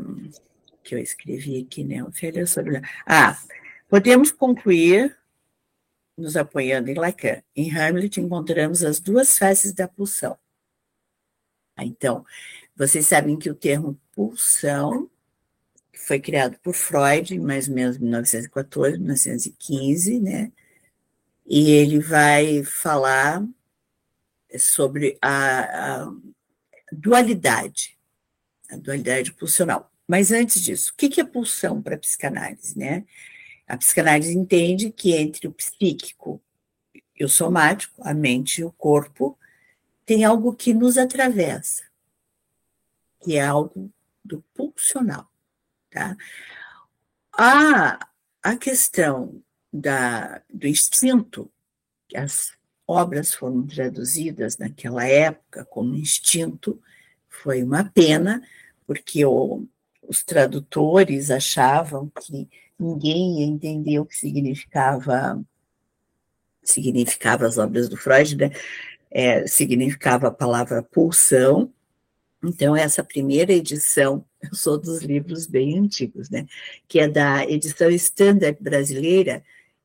que eu escrevi aqui, né? Ofélia sobre. Ah, podemos concluir nos apoiando em Lacan. Em Hamlet encontramos as duas faces da pulsão. Então, vocês sabem que o termo pulsão foi criado por Freud, mais ou menos em 1914, 1915, né? E ele vai falar sobre a, a dualidade, a dualidade pulsional. Mas antes disso, o que é pulsão para a psicanálise, né? A psicanálise entende que entre o psíquico e o somático, a mente e o corpo, tem algo que nos atravessa, que é algo do pulsional. Tá? A, a questão da, do instinto, que as obras foram traduzidas naquela época como instinto, foi uma pena, porque o, os tradutores achavam que ninguém ia entender o que significava significava as obras do Freud, né? É, significava a palavra pulsão. Então, essa primeira edição, *laughs* eu sou dos livros bem antigos, né? Que é da edição standard brasileira,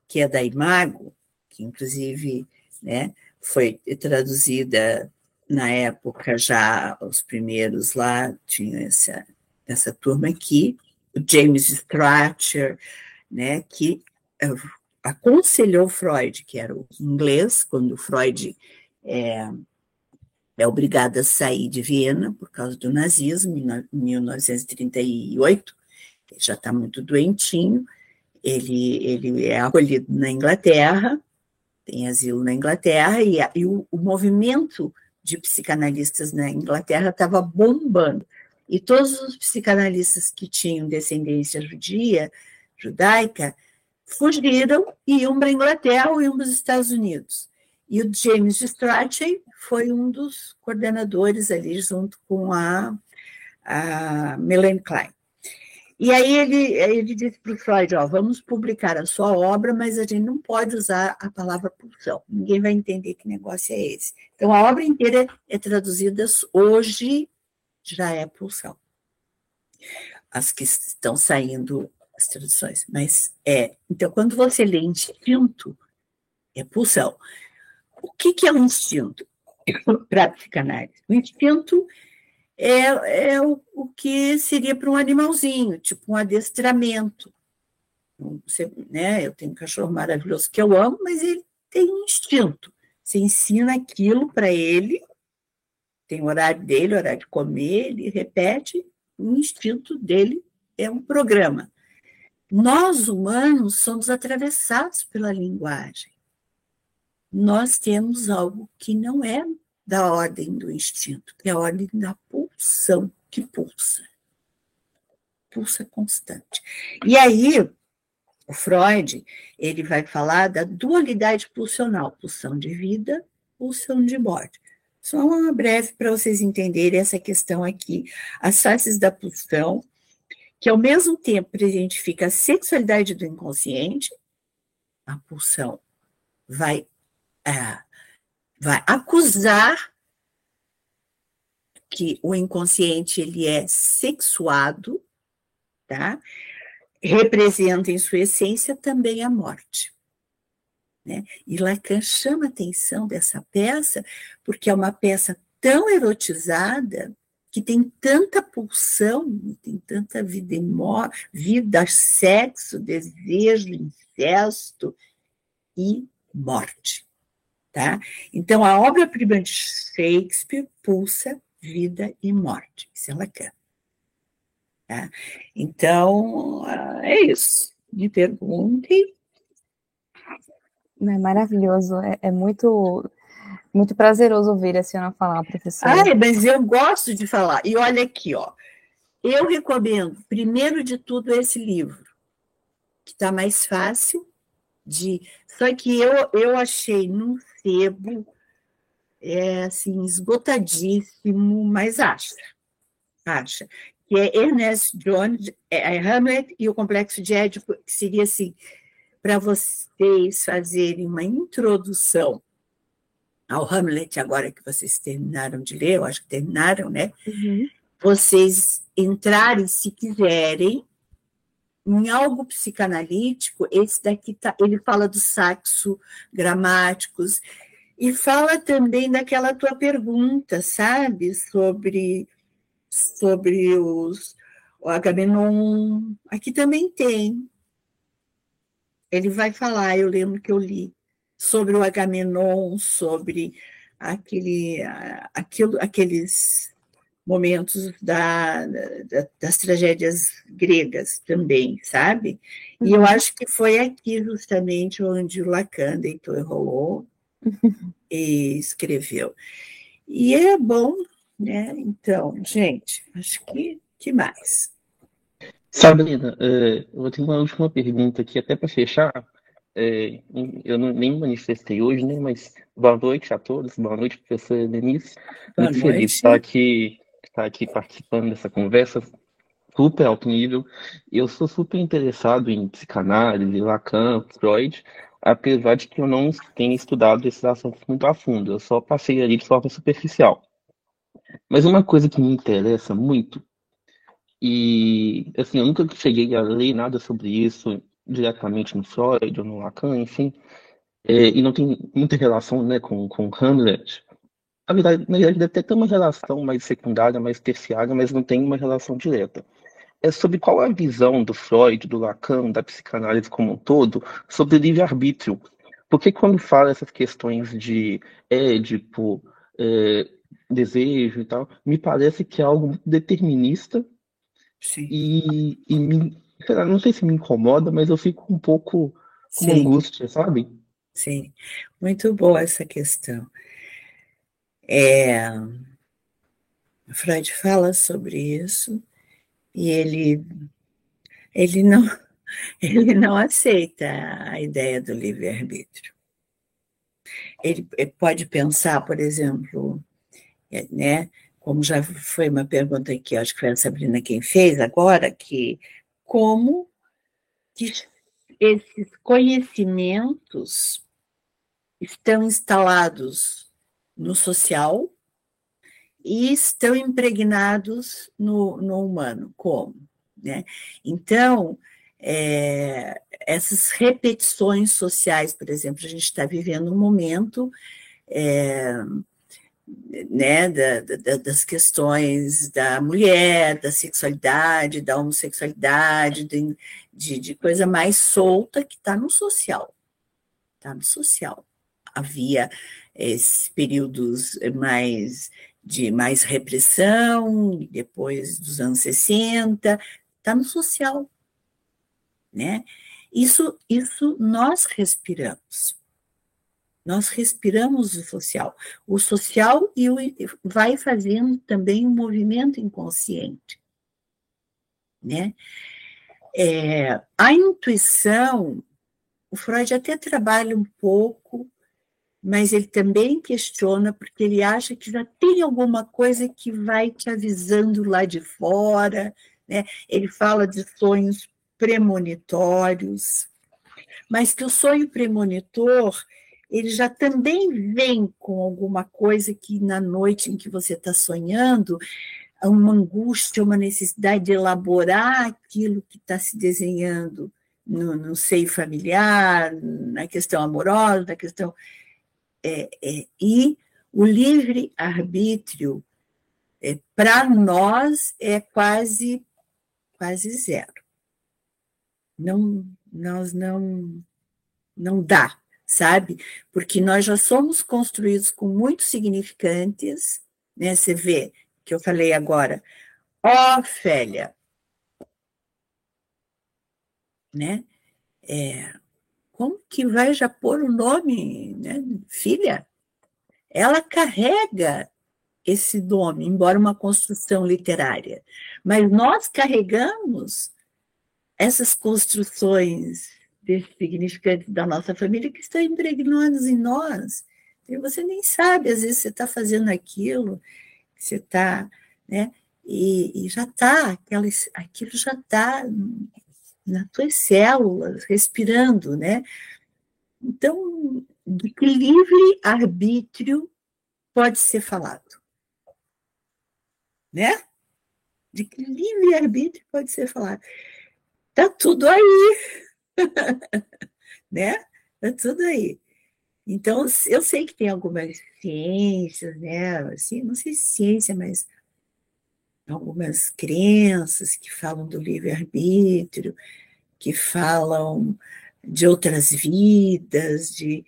que é da Imago, que inclusive né, foi traduzida na época já, os primeiros lá, tinha essa, essa turma aqui, o James Stratcher, né, que eh, aconselhou Freud, que era o inglês, quando Freud é, é obrigado a sair de Viena por causa do nazismo, em 1938, ele já está muito doentinho, ele, ele é acolhido na Inglaterra, tem asilo na Inglaterra, e, e o, o movimento de psicanalistas na Inglaterra estava bombando. E todos os psicanalistas que tinham descendência judia, judaica, fugiram e iam para a Inglaterra ou iam para os Estados Unidos. E o James Strachey foi um dos coordenadores ali, junto com a, a Melanie Klein. E aí ele, ele disse para o Freud, ó, vamos publicar a sua obra, mas a gente não pode usar a palavra pulsão. Ninguém vai entender que negócio é esse. Então, a obra inteira é traduzida hoje, já é pulsão. As que estão saindo, as traduções. Mas é. Então, quando você lê instinto, é pulsão. O que, que é um instinto para a *coughs* psicanálise? O instinto é, é o, o que seria para um animalzinho, tipo um adestramento. Você, né, eu tenho um cachorro maravilhoso que eu amo, mas ele tem um instinto. Você ensina aquilo para ele, tem horário dele, horário de comer, ele repete, o instinto dele é um programa. Nós, humanos, somos atravessados pela linguagem. Nós temos algo que não é da ordem do instinto, que é a ordem da pulsão que pulsa. Pulsa constante. E aí, o Freud, ele vai falar da dualidade pulsional, pulsão de vida, pulsão de morte. Só uma breve para vocês entenderem essa questão aqui. As faces da pulsão, que ao mesmo tempo identifica a sexualidade do inconsciente, a pulsão vai é, vai acusar que o inconsciente ele é sexuado, tá? Representa em sua essência também a morte. Né? E Lacan chama a atenção dessa peça porque é uma peça tão erotizada que tem tanta pulsão, tem tanta vida, vida, sexo, desejo, incesto e morte. Tá? Então, a obra-prima de Shakespeare pulsa vida e morte. Isso é Lacan. Tá? Então, é isso. Me perguntem. É maravilhoso, é, é muito muito prazeroso ouvir a senhora falar, professora. Ah, mas eu gosto de falar. E olha aqui, ó. Eu recomendo, primeiro de tudo, esse livro, que está mais fácil de. Só que eu, eu achei num sebo é assim, esgotadíssimo, mas acha, acha, que é Ernest Jones, é, é Hamlet e o Complexo de Édipo, que seria assim, para vocês fazerem uma introdução ao Hamlet, agora que vocês terminaram de ler, eu acho que terminaram, né? Uhum. Vocês entrarem, se quiserem, em algo psicanalítico, esse daqui tá, ele fala dos saxo gramáticos e fala também daquela tua pergunta, sabe, sobre sobre os o Agamenon. Aqui também tem. Ele vai falar, eu lembro que eu li sobre o Agamenon, sobre aquele, aquilo, aqueles momentos da, da, das tragédias gregas também, sabe? E eu uhum. acho que foi aqui justamente onde o Lacan deitou e rolou *laughs* e escreveu. E é bom, né? Então, gente, acho que que mais? Sabrina, é, eu tenho uma última pergunta aqui, até para fechar. É, eu não, nem manifestei hoje, né? Mas boa noite a todos, boa noite, professora Denise. Boa Muito noite. feliz de estar aqui, estar aqui participando dessa conversa super alto nível. Eu sou super interessado em psicanálise, Lacan, Freud, apesar de que eu não tenha estudado esses assuntos muito a fundo, eu só passei ali de forma superficial. Mas uma coisa que me interessa muito, e assim, eu nunca cheguei a ler nada sobre isso diretamente no Freud ou no Lacan, enfim, é, e não tem muita relação né, com, com Hamlet. Na verdade, na verdade, deve ter uma relação mais secundária, mais terciária, mas não tem uma relação direta. É sobre qual a visão do Freud, do Lacan, da psicanálise como um todo, sobre livre-arbítrio. Porque quando fala essas questões de Édipo, é, desejo e tal, me parece que é algo determinista Sim. e, e me, não sei se me incomoda, mas eu fico um pouco com Sim. angústia, sabe? Sim, muito boa essa questão. É, Freud fala sobre isso e ele, ele, não, *laughs* ele não aceita a ideia do livre-arbítrio. Ele, ele pode pensar, por exemplo, é, né, como já foi uma pergunta que acho que foi a Sabrina quem fez agora, que como que esses conhecimentos estão instalados no social e estão impregnados no, no humano. Como? Né? Então, é, essas repetições sociais, por exemplo, a gente está vivendo um momento é, né, da, da, das questões da mulher, da sexualidade, da homossexualidade, de, de, de coisa mais solta que está no social. Está no social. Havia esses períodos mais de mais repressão, depois dos anos 60, está no social. Né? Isso, isso nós respiramos. Nós respiramos o social. O social e o, vai fazendo também um movimento inconsciente. Né? É, a intuição, o Freud até trabalha um pouco, mas ele também questiona, porque ele acha que já tem alguma coisa que vai te avisando lá de fora. Né? Ele fala de sonhos premonitórios, mas que o sonho premonitor ele já também vem com alguma coisa que na noite em que você está sonhando, uma angústia, uma necessidade de elaborar aquilo que está se desenhando no, no, seio familiar, na questão amorosa, na questão. É, é, e o livre-arbítrio, é, para nós, é quase, quase zero. Não, nós não, não dá sabe? Porque nós já somos construídos com muitos significantes, né? Você vê que eu falei agora, Ofélia, né? É, como que vai já pôr o nome, né? Filha? Ela carrega esse nome, embora uma construção literária, mas nós carregamos essas construções significantes da nossa família que estão impregnados em nós. E você nem sabe, às vezes você está fazendo aquilo, você está, né? E, e já está, aquilo já está nas tuas células, respirando, né? Então, de que livre arbítrio pode ser falado? Né? De que livre arbítrio pode ser falado? tá tudo aí, *laughs* né? Tá tudo aí. Então, eu sei que tem algumas ciências, né? Assim, não sei se ciência, mas algumas crenças que falam do livre-arbítrio, que falam de outras vidas, de.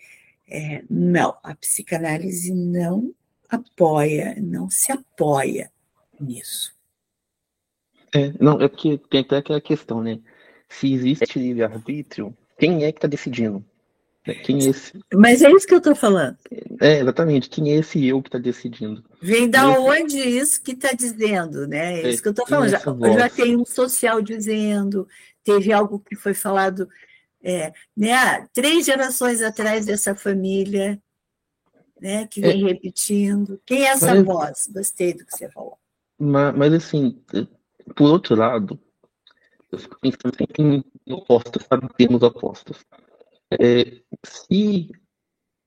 É, não, a psicanálise não apoia, não se apoia nisso. É, não, é porque tem até aquela questão, né? Se existe livre-arbítrio, quem é que está decidindo? É, quem é esse... Mas é isso que eu estou falando. É, exatamente. Quem é esse eu que está decidindo? Vem da esse... onde isso que está dizendo, né? É isso que eu estou falando. É já, já tem um social dizendo, teve algo que foi falado é, né, três gerações atrás dessa família, né, que vem é. repetindo. Quem é essa mas, voz? Gostei do que você falou. Mas, mas assim, por outro lado, eu fico pensando sempre em opostos, sabe? Termos opostos. É, se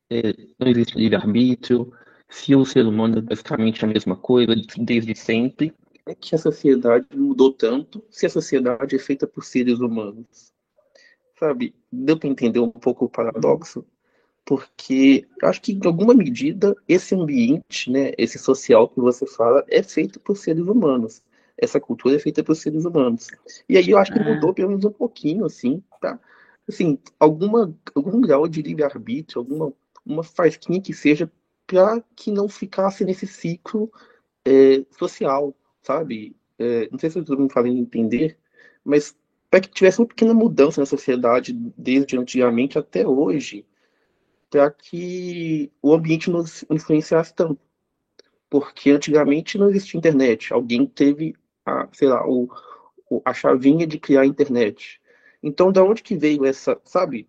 é, não existe livre-arbítrio, se o ser humano é basicamente a mesma coisa desde sempre, é que a sociedade mudou tanto se a sociedade é feita por seres humanos. Sabe? Deu para entender um pouco o paradoxo? Porque acho que, em alguma medida, esse ambiente, né, esse social que você fala, é feito por seres humanos. Essa cultura é feita por seres humanos. E aí eu acho que ah. mudou pelo menos um pouquinho, assim, tá? Assim, alguma, algum grau de livre-arbítrio, alguma uma fasquinha que seja para que não ficasse nesse ciclo é, social, sabe? É, não sei se estou me falando entender, mas para que tivesse uma pequena mudança na sociedade desde antigamente até hoje, para que o ambiente não influenciasse tanto. Porque antigamente não existia internet, alguém teve, a, sei lá, o, a chavinha de criar a internet. Então, da onde que veio essa, sabe?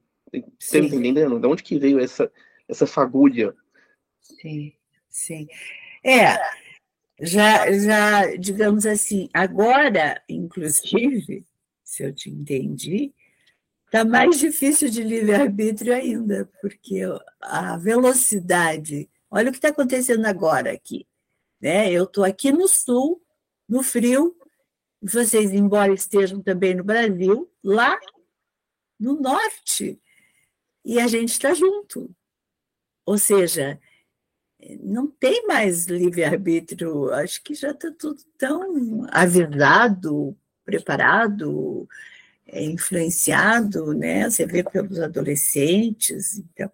Você tá entendendo? Da onde que veio essa, essa fagulha? Sim, sim. É, já, já, digamos assim, agora, inclusive, se eu te entendi, está mais difícil de livre-arbítrio ainda, porque a velocidade. Olha o que está acontecendo agora aqui. Né? Eu estou aqui no sul, no frio, vocês, embora estejam também no Brasil, lá no norte, e a gente está junto. Ou seja, não tem mais livre-arbítrio, acho que já está tudo tão avisado, preparado, é, influenciado, né? Você vê pelos adolescentes, então,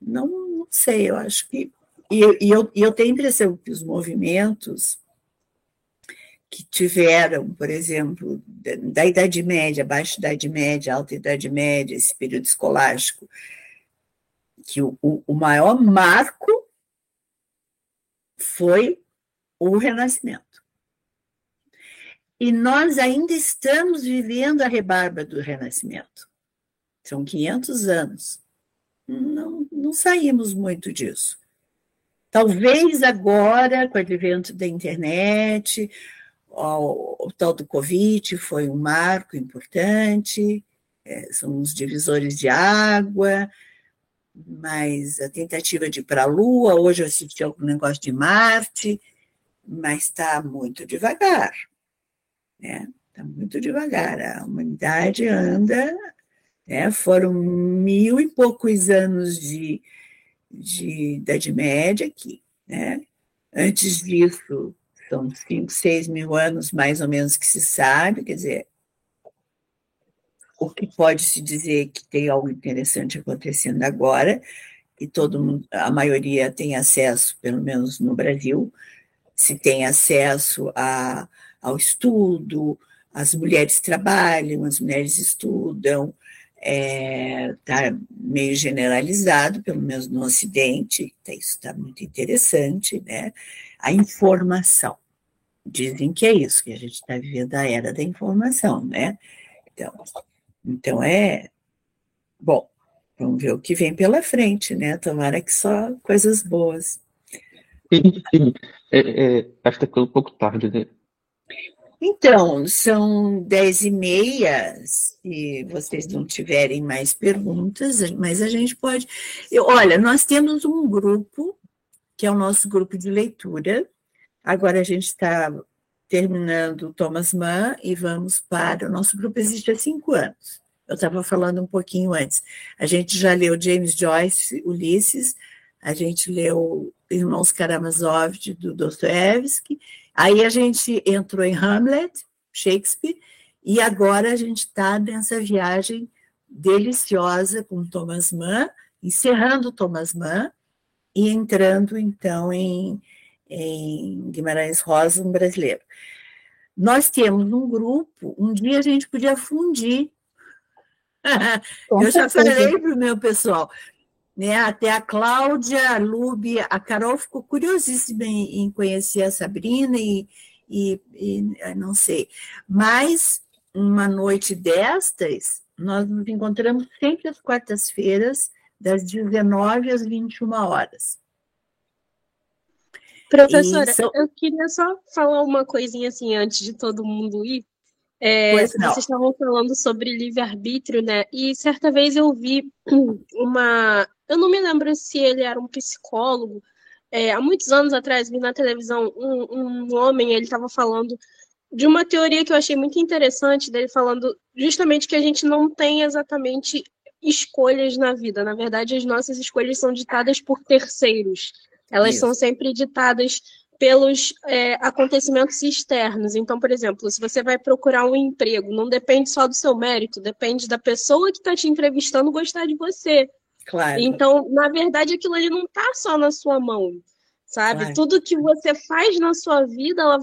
não, não sei, eu acho que. E, e, eu, e eu tenho a impressão que os movimentos que tiveram, por exemplo, da Idade Média, Baixa Idade Média, Alta Idade Média, esse período escolástico, que o, o maior marco foi o Renascimento. E nós ainda estamos vivendo a rebarba do Renascimento. São 500 anos. Não, não saímos muito disso. Talvez agora, com o advento da internet, o, o tal do Covid foi um marco importante, é, são os divisores de água, mas a tentativa de ir para a Lua, hoje eu assisti algum negócio de Marte, mas está muito devagar né? Está muito devagar. A humanidade anda, né? Foram mil e poucos anos de, de Idade Média aqui, né? Antes disso, são cinco, seis mil anos mais ou menos que se sabe, quer dizer, o que pode se dizer que tem algo interessante acontecendo agora, e todo mundo, a maioria tem acesso, pelo menos no Brasil, se tem acesso a ao estudo, as mulheres trabalham, as mulheres estudam, está é, tá meio generalizado, pelo menos no Ocidente, tá, isso está muito interessante, né? A informação. Dizem que é isso, que a gente está vivendo a era da informação, né? Então, então é. Bom, vamos ver o que vem pela frente, né? Tomara que só coisas boas. Sim, sim. É, é, acho que está um pouco tarde, né? Então, são dez e meia, se vocês não tiverem mais perguntas, mas a gente pode. Eu, olha, nós temos um grupo, que é o nosso grupo de leitura. Agora a gente está terminando Thomas Mann e vamos para. O nosso grupo existe há cinco anos. Eu estava falando um pouquinho antes. A gente já leu James Joyce, Ulisses, a gente leu Irmãos Karamazov, do Dostoevsky, aí a gente entrou em Hamlet, Shakespeare, e agora a gente está nessa viagem deliciosa com Thomas Mann, encerrando Thomas Mann e entrando, então, em, em Guimarães Rosa, um brasileiro. Nós temos um grupo, um dia a gente podia fundir *laughs* eu já falei para o meu pessoal, né? Até a Cláudia, a Lube, a Carol ficou curiosíssima em, em conhecer a Sabrina e, e, e, não sei. Mas uma noite destas, nós nos encontramos sempre às quartas-feiras, das 19 às 21 horas. Professora, são... eu queria só falar uma coisinha assim antes de todo mundo ir. É, vocês estavam falando sobre livre-arbítrio, né? E certa vez eu vi *clears throat* uma. Eu não me lembro se ele era um psicólogo. É, há muitos anos atrás, vi na televisão um, um homem, ele estava falando de uma teoria que eu achei muito interessante, dele falando justamente que a gente não tem exatamente escolhas na vida. Na verdade, as nossas escolhas são ditadas por terceiros. Elas Isso. são sempre ditadas pelos é, acontecimentos externos. Então, por exemplo, se você vai procurar um emprego, não depende só do seu mérito, depende da pessoa que está te entrevistando gostar de você. Claro. Então, na verdade, aquilo ali não está só na sua mão, sabe? Claro. Tudo que você faz na sua vida ela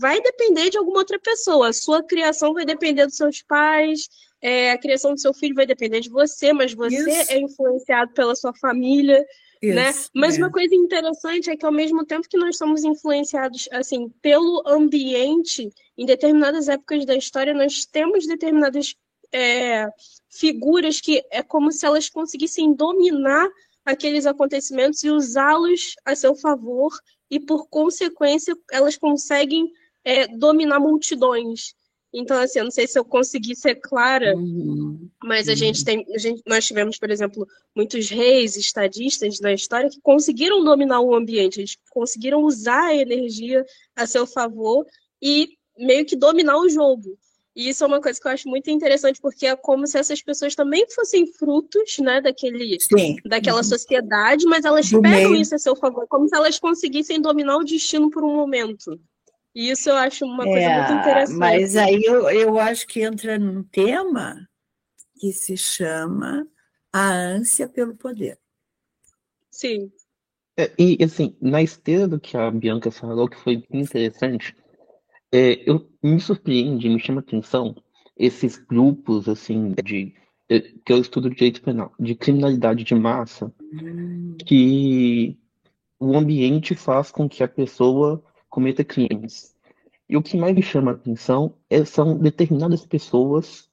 vai depender de alguma outra pessoa. A sua criação vai depender dos seus pais, é, a criação do seu filho vai depender de você, mas você Isso. é influenciado pela sua família né? Mas é. uma coisa interessante é que ao mesmo tempo que nós somos influenciados assim pelo ambiente, em determinadas épocas da história nós temos determinadas é, figuras que é como se elas conseguissem dominar aqueles acontecimentos e usá-los a seu favor e por consequência elas conseguem é, dominar multidões. Então, assim, eu não sei se eu consegui ser clara, uhum. mas a uhum. gente tem. A gente, nós tivemos, por exemplo, muitos reis, estadistas na história que conseguiram dominar o ambiente, eles conseguiram usar a energia a seu favor e meio que dominar o jogo. E isso é uma coisa que eu acho muito interessante, porque é como se essas pessoas também fossem frutos né, daquele, Sim. daquela uhum. sociedade, mas elas Do pegam meio. isso a seu favor, como se elas conseguissem dominar o destino por um momento. E isso eu acho uma coisa é, muito interessante. Mas aí eu, eu acho que entra num tema que se chama a ânsia pelo poder. Sim. É, e assim, na esteira do que a Bianca falou, que foi interessante, é, eu me surpreende, me chama atenção esses grupos assim de é, que eu estudo direito penal, de criminalidade de massa, hum. que o ambiente faz com que a pessoa cometa crimes. E o que mais me chama a atenção é, são determinadas pessoas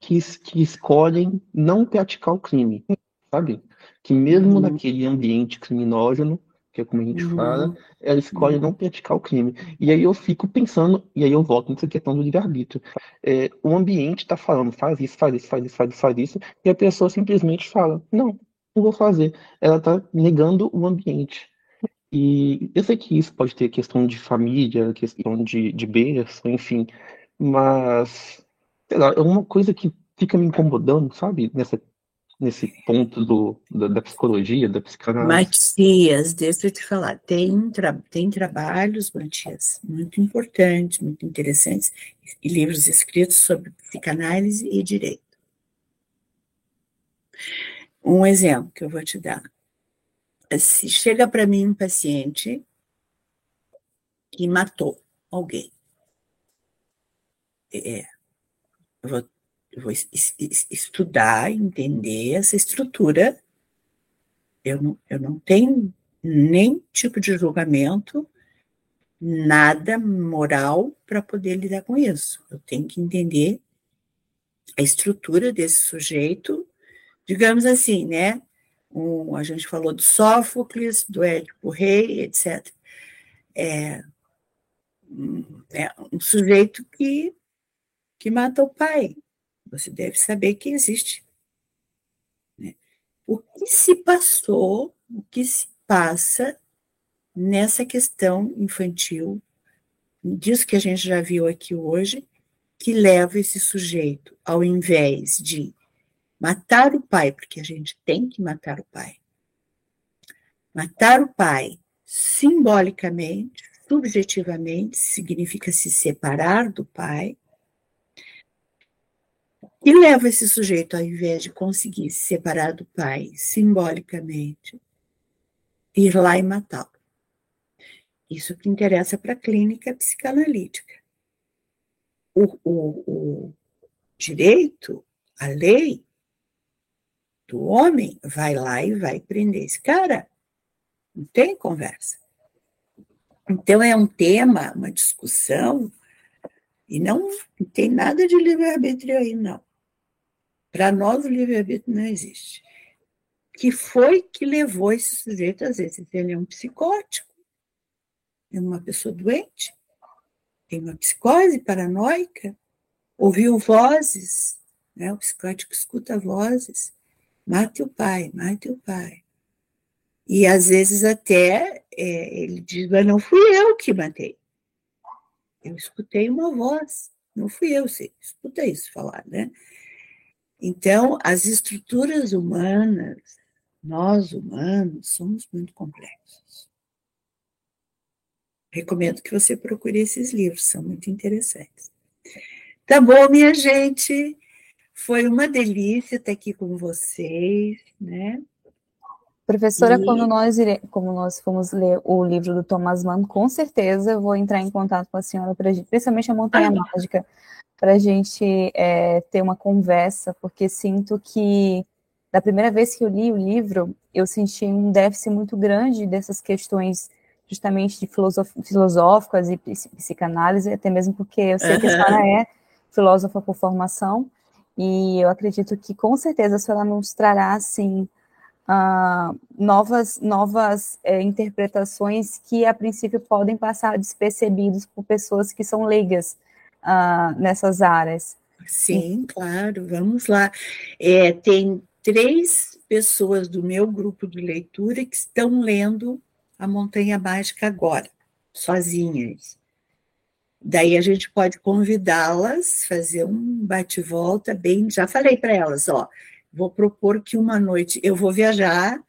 que, que escolhem não praticar o crime, sabe? Que mesmo uhum. naquele ambiente criminógeno, que é como a gente uhum. fala, ela escolhe uhum. não praticar o crime. E aí eu fico pensando, e aí eu volto nessa questão do livre-arbítrio. É, o ambiente está falando, faz isso, faz isso, faz isso, faz isso, faz isso, e a pessoa simplesmente fala, não, não vou fazer. Ela está negando o ambiente. E eu sei que isso pode ter questão de família, questão de, de berço, enfim, mas, sei lá, é uma coisa que fica me incomodando, sabe? Nessa, nesse ponto do, da, da psicologia, da psicanálise. Matias, deixa eu te falar, tem, tra tem trabalhos, Matias, muito importantes, muito interessantes, e livros escritos sobre psicanálise e direito. Um exemplo que eu vou te dar se chega para mim um paciente que matou alguém, é, eu vou, eu vou estudar, entender essa estrutura. Eu não, eu não tenho nem tipo de julgamento, nada moral para poder lidar com isso. Eu tenho que entender a estrutura desse sujeito, digamos assim, né? Um, a gente falou do Sófocles, do Édipo Rei, etc. É, é um sujeito que, que mata o pai. Você deve saber que existe. Né? O que se passou, o que se passa nessa questão infantil disso que a gente já viu aqui hoje, que leva esse sujeito, ao invés de matar o pai, porque a gente tem que matar o pai, matar o pai simbolicamente, subjetivamente, significa se separar do pai, e leva esse sujeito, ao invés de conseguir se separar do pai simbolicamente, ir lá e matá-lo. Isso que interessa para a clínica psicanalítica. O, o, o direito, a lei do homem vai lá e vai prender esse cara. Não tem conversa. Então, é um tema, uma discussão, e não, tem nada de livre-arbítrio aí, não. Para nós, o livre-arbítrio não existe. Que foi que levou esse sujeito, às vezes, ele é um psicótico, é uma pessoa doente, tem uma psicose paranoica, ouviu vozes, né? o psicótico escuta vozes, mate o pai, mate o pai. E às vezes até é, ele diz, mas não fui eu que matei. Eu escutei uma voz, não fui eu, você escuta isso falar, né? Então, as estruturas humanas, nós humanos, somos muito complexos. Recomendo que você procure esses livros, são muito interessantes. Tá bom, minha gente? Foi uma delícia estar aqui com vocês, né? Professora, e... quando nós ire... como nós fomos ler o livro do Thomas Mann, com certeza eu vou entrar em contato com a senhora, pra... principalmente a Montanha ah, Mágica, para a gente é, ter uma conversa, porque sinto que da primeira vez que eu li o livro, eu senti um déficit muito grande dessas questões justamente de filosóficas e psicanálise, até mesmo porque eu sei que a senhora é filósofa por formação, e eu acredito que com certeza a senhora nos trará, assim, uh, novas, novas é, interpretações que a princípio podem passar despercebidos por pessoas que são leigas uh, nessas áreas. Sim, claro, vamos lá. É, tem três pessoas do meu grupo de leitura que estão lendo A Montanha Mágica agora, sozinhas. Daí a gente pode convidá-las, fazer um bate-volta bem. Já falei para elas, ó, vou propor que uma noite eu vou viajar,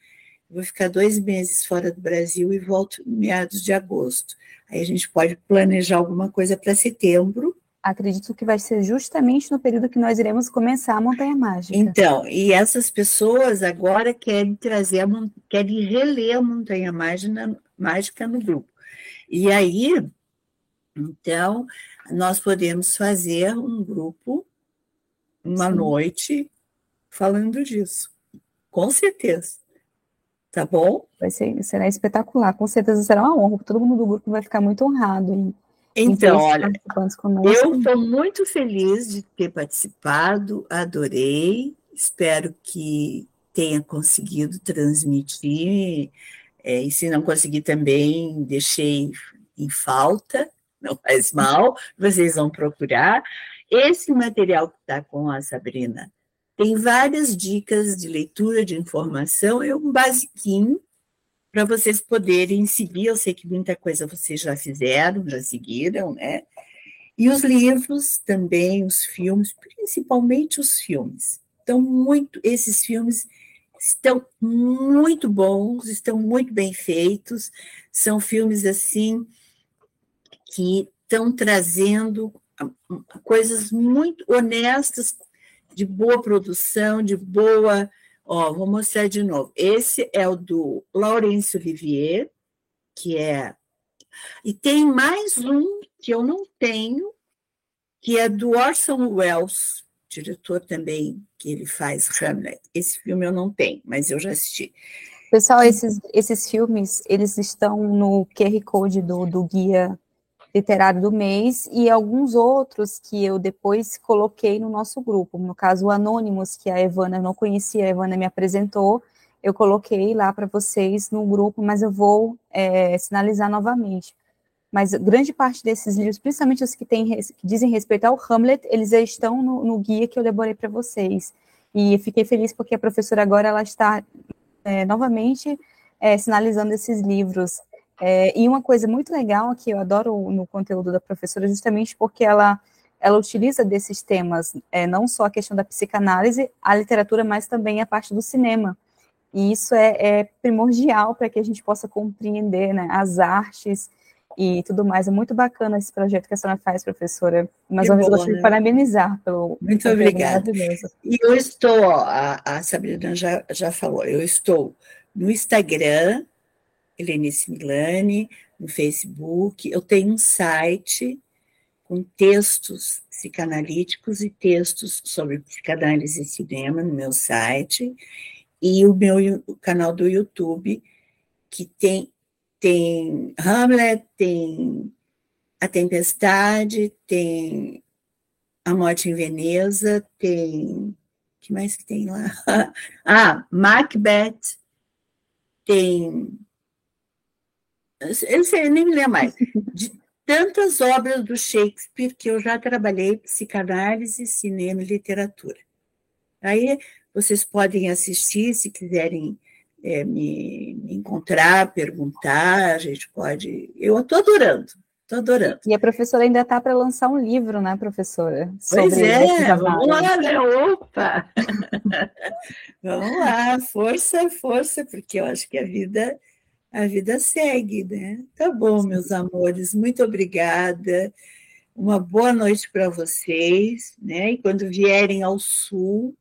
vou ficar dois meses fora do Brasil e volto meados de agosto. Aí a gente pode planejar alguma coisa para setembro. Acredito que vai ser justamente no período que nós iremos começar a Montanha Mágica. Então, e essas pessoas agora querem trazer, a, querem reler a Montanha Mágica, mágica no grupo. E aí, então, nós podemos fazer um grupo, uma Sim. noite, falando disso. Com certeza. Tá bom? Vai ser, será espetacular. Com certeza será uma honra. Todo mundo do grupo vai ficar muito honrado em, então, olha, eu estou muito feliz de ter participado, adorei, espero que tenha conseguido transmitir, é, e se não conseguir também, deixei em falta, não faz mal, vocês vão procurar. Esse material que está com a Sabrina tem várias dicas de leitura, de informação, é um basiquinho para vocês poderem seguir. Eu sei que muita coisa vocês já fizeram, já seguiram, né? E os livros também, os filmes, principalmente os filmes. Estão muito, esses filmes estão muito bons, estão muito bem feitos, são filmes assim que estão trazendo coisas muito honestas, de boa produção, de boa. Ó, vou mostrar de novo. Esse é o do Laurence Olivier, que é. E tem mais um que eu não tenho, que é do Orson Welles, diretor também, que ele faz Hamlet. Esse filme eu não tenho, mas eu já assisti. Pessoal, esses, esses filmes, eles estão no QR Code do, do guia literário do mês e alguns outros que eu depois coloquei no nosso grupo. No caso, o Anônimos, que a Evana não conhecia, a Evana me apresentou, eu coloquei lá para vocês no grupo, mas eu vou é, sinalizar novamente. Mas grande parte desses livros, principalmente os que, tem, que dizem respeito ao Hamlet, eles já estão no, no guia que eu elaborei para vocês. E fiquei feliz porque a professora agora ela está é, novamente é, sinalizando esses livros É, e uma coisa muito legal que eu adoro no conteúdo da professora, justamente porque ela, ela utiliza desses temas, é, não só a questão da psicanálise, a literatura, mas também a parte do cinema. E isso é, é primordial para que a gente possa compreender né, as artes e tudo mais. É muito bacana esse projeto que a senhora faz, professora. Mais uma vez, gostaria né? de parabenizar pelo. Muito obrigada. E eu estou, a, a Sabrina já, já falou, eu estou no Instagram, Helenice Milani, no Facebook, eu tenho um site com textos psicanalíticos e textos sobre psicanálise e cinema no meu site, e o meu canal do YouTube, que tem tem Hamlet, tem A Tempestade, tem A Morte em Veneza, tem. que mais que tem lá? *laughs* ah, Macbeth, tem. Eu sei, nem me lembro mais. De tantas obras do Shakespeare que eu já trabalhei psicanálise, cinema e literatura. Aí vocês podem assistir se quiserem é, me, me, encontrar, perguntar, a gente pode. Eu estou adorando, estou adorando. E a professora ainda está para lançar um livro, né, professora? Pois é, vamos lá, né? Opa! *laughs* vamos lá, força, força, porque eu acho que a vida. A vida segue, né? Tá bom, meus amores, muito obrigada. Uma boa noite para vocês, né? E quando vierem ao sul,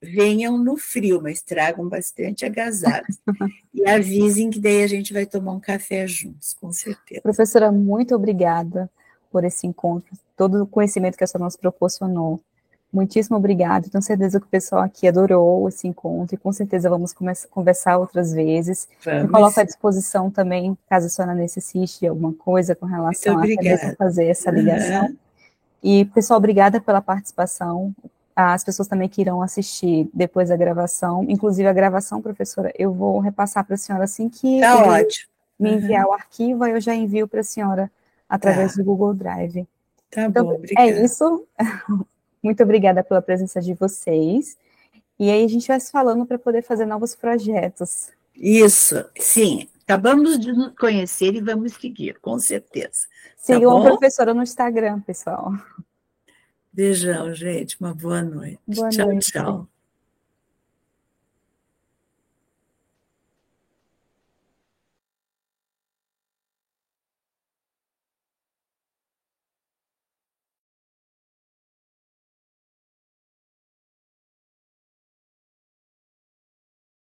venham no frio, mas tragam bastante agasalhos. e *laughs* avisem que daí a gente vai tomar um café juntos, com certeza. Professora, muito obrigada por esse encontro, todo o conhecimento que a senhora nos proporcionou. Muitíssimo obrigada. Tenho certeza que o pessoal aqui adorou esse encontro e com certeza vamos conversar outras vezes. Vamos. Me coloco à disposição também, caso a senhora necessite de alguma coisa com relação a fazer essa ligação. Uhum. E, pessoal, obrigada pela participação as pessoas também que irão assistir depois da gravação, inclusive a gravação, professora, eu vou repassar para a senhora assim que tá ótimo. me enviar uhum. o arquivo, aí eu já envio para a senhora através tá. do Google Drive. Tá então, bom, é obrigada. É isso. Muito obrigada pela presença de vocês. E aí a gente vai se falando para poder fazer novos projetos. Isso, sim. Acabamos de nos conhecer e vamos seguir, com certeza. Tá Sigam tá a professora no Instagram, pessoal. Beijão, gente. Uma boa noite. Boa tchau, noite. tchau.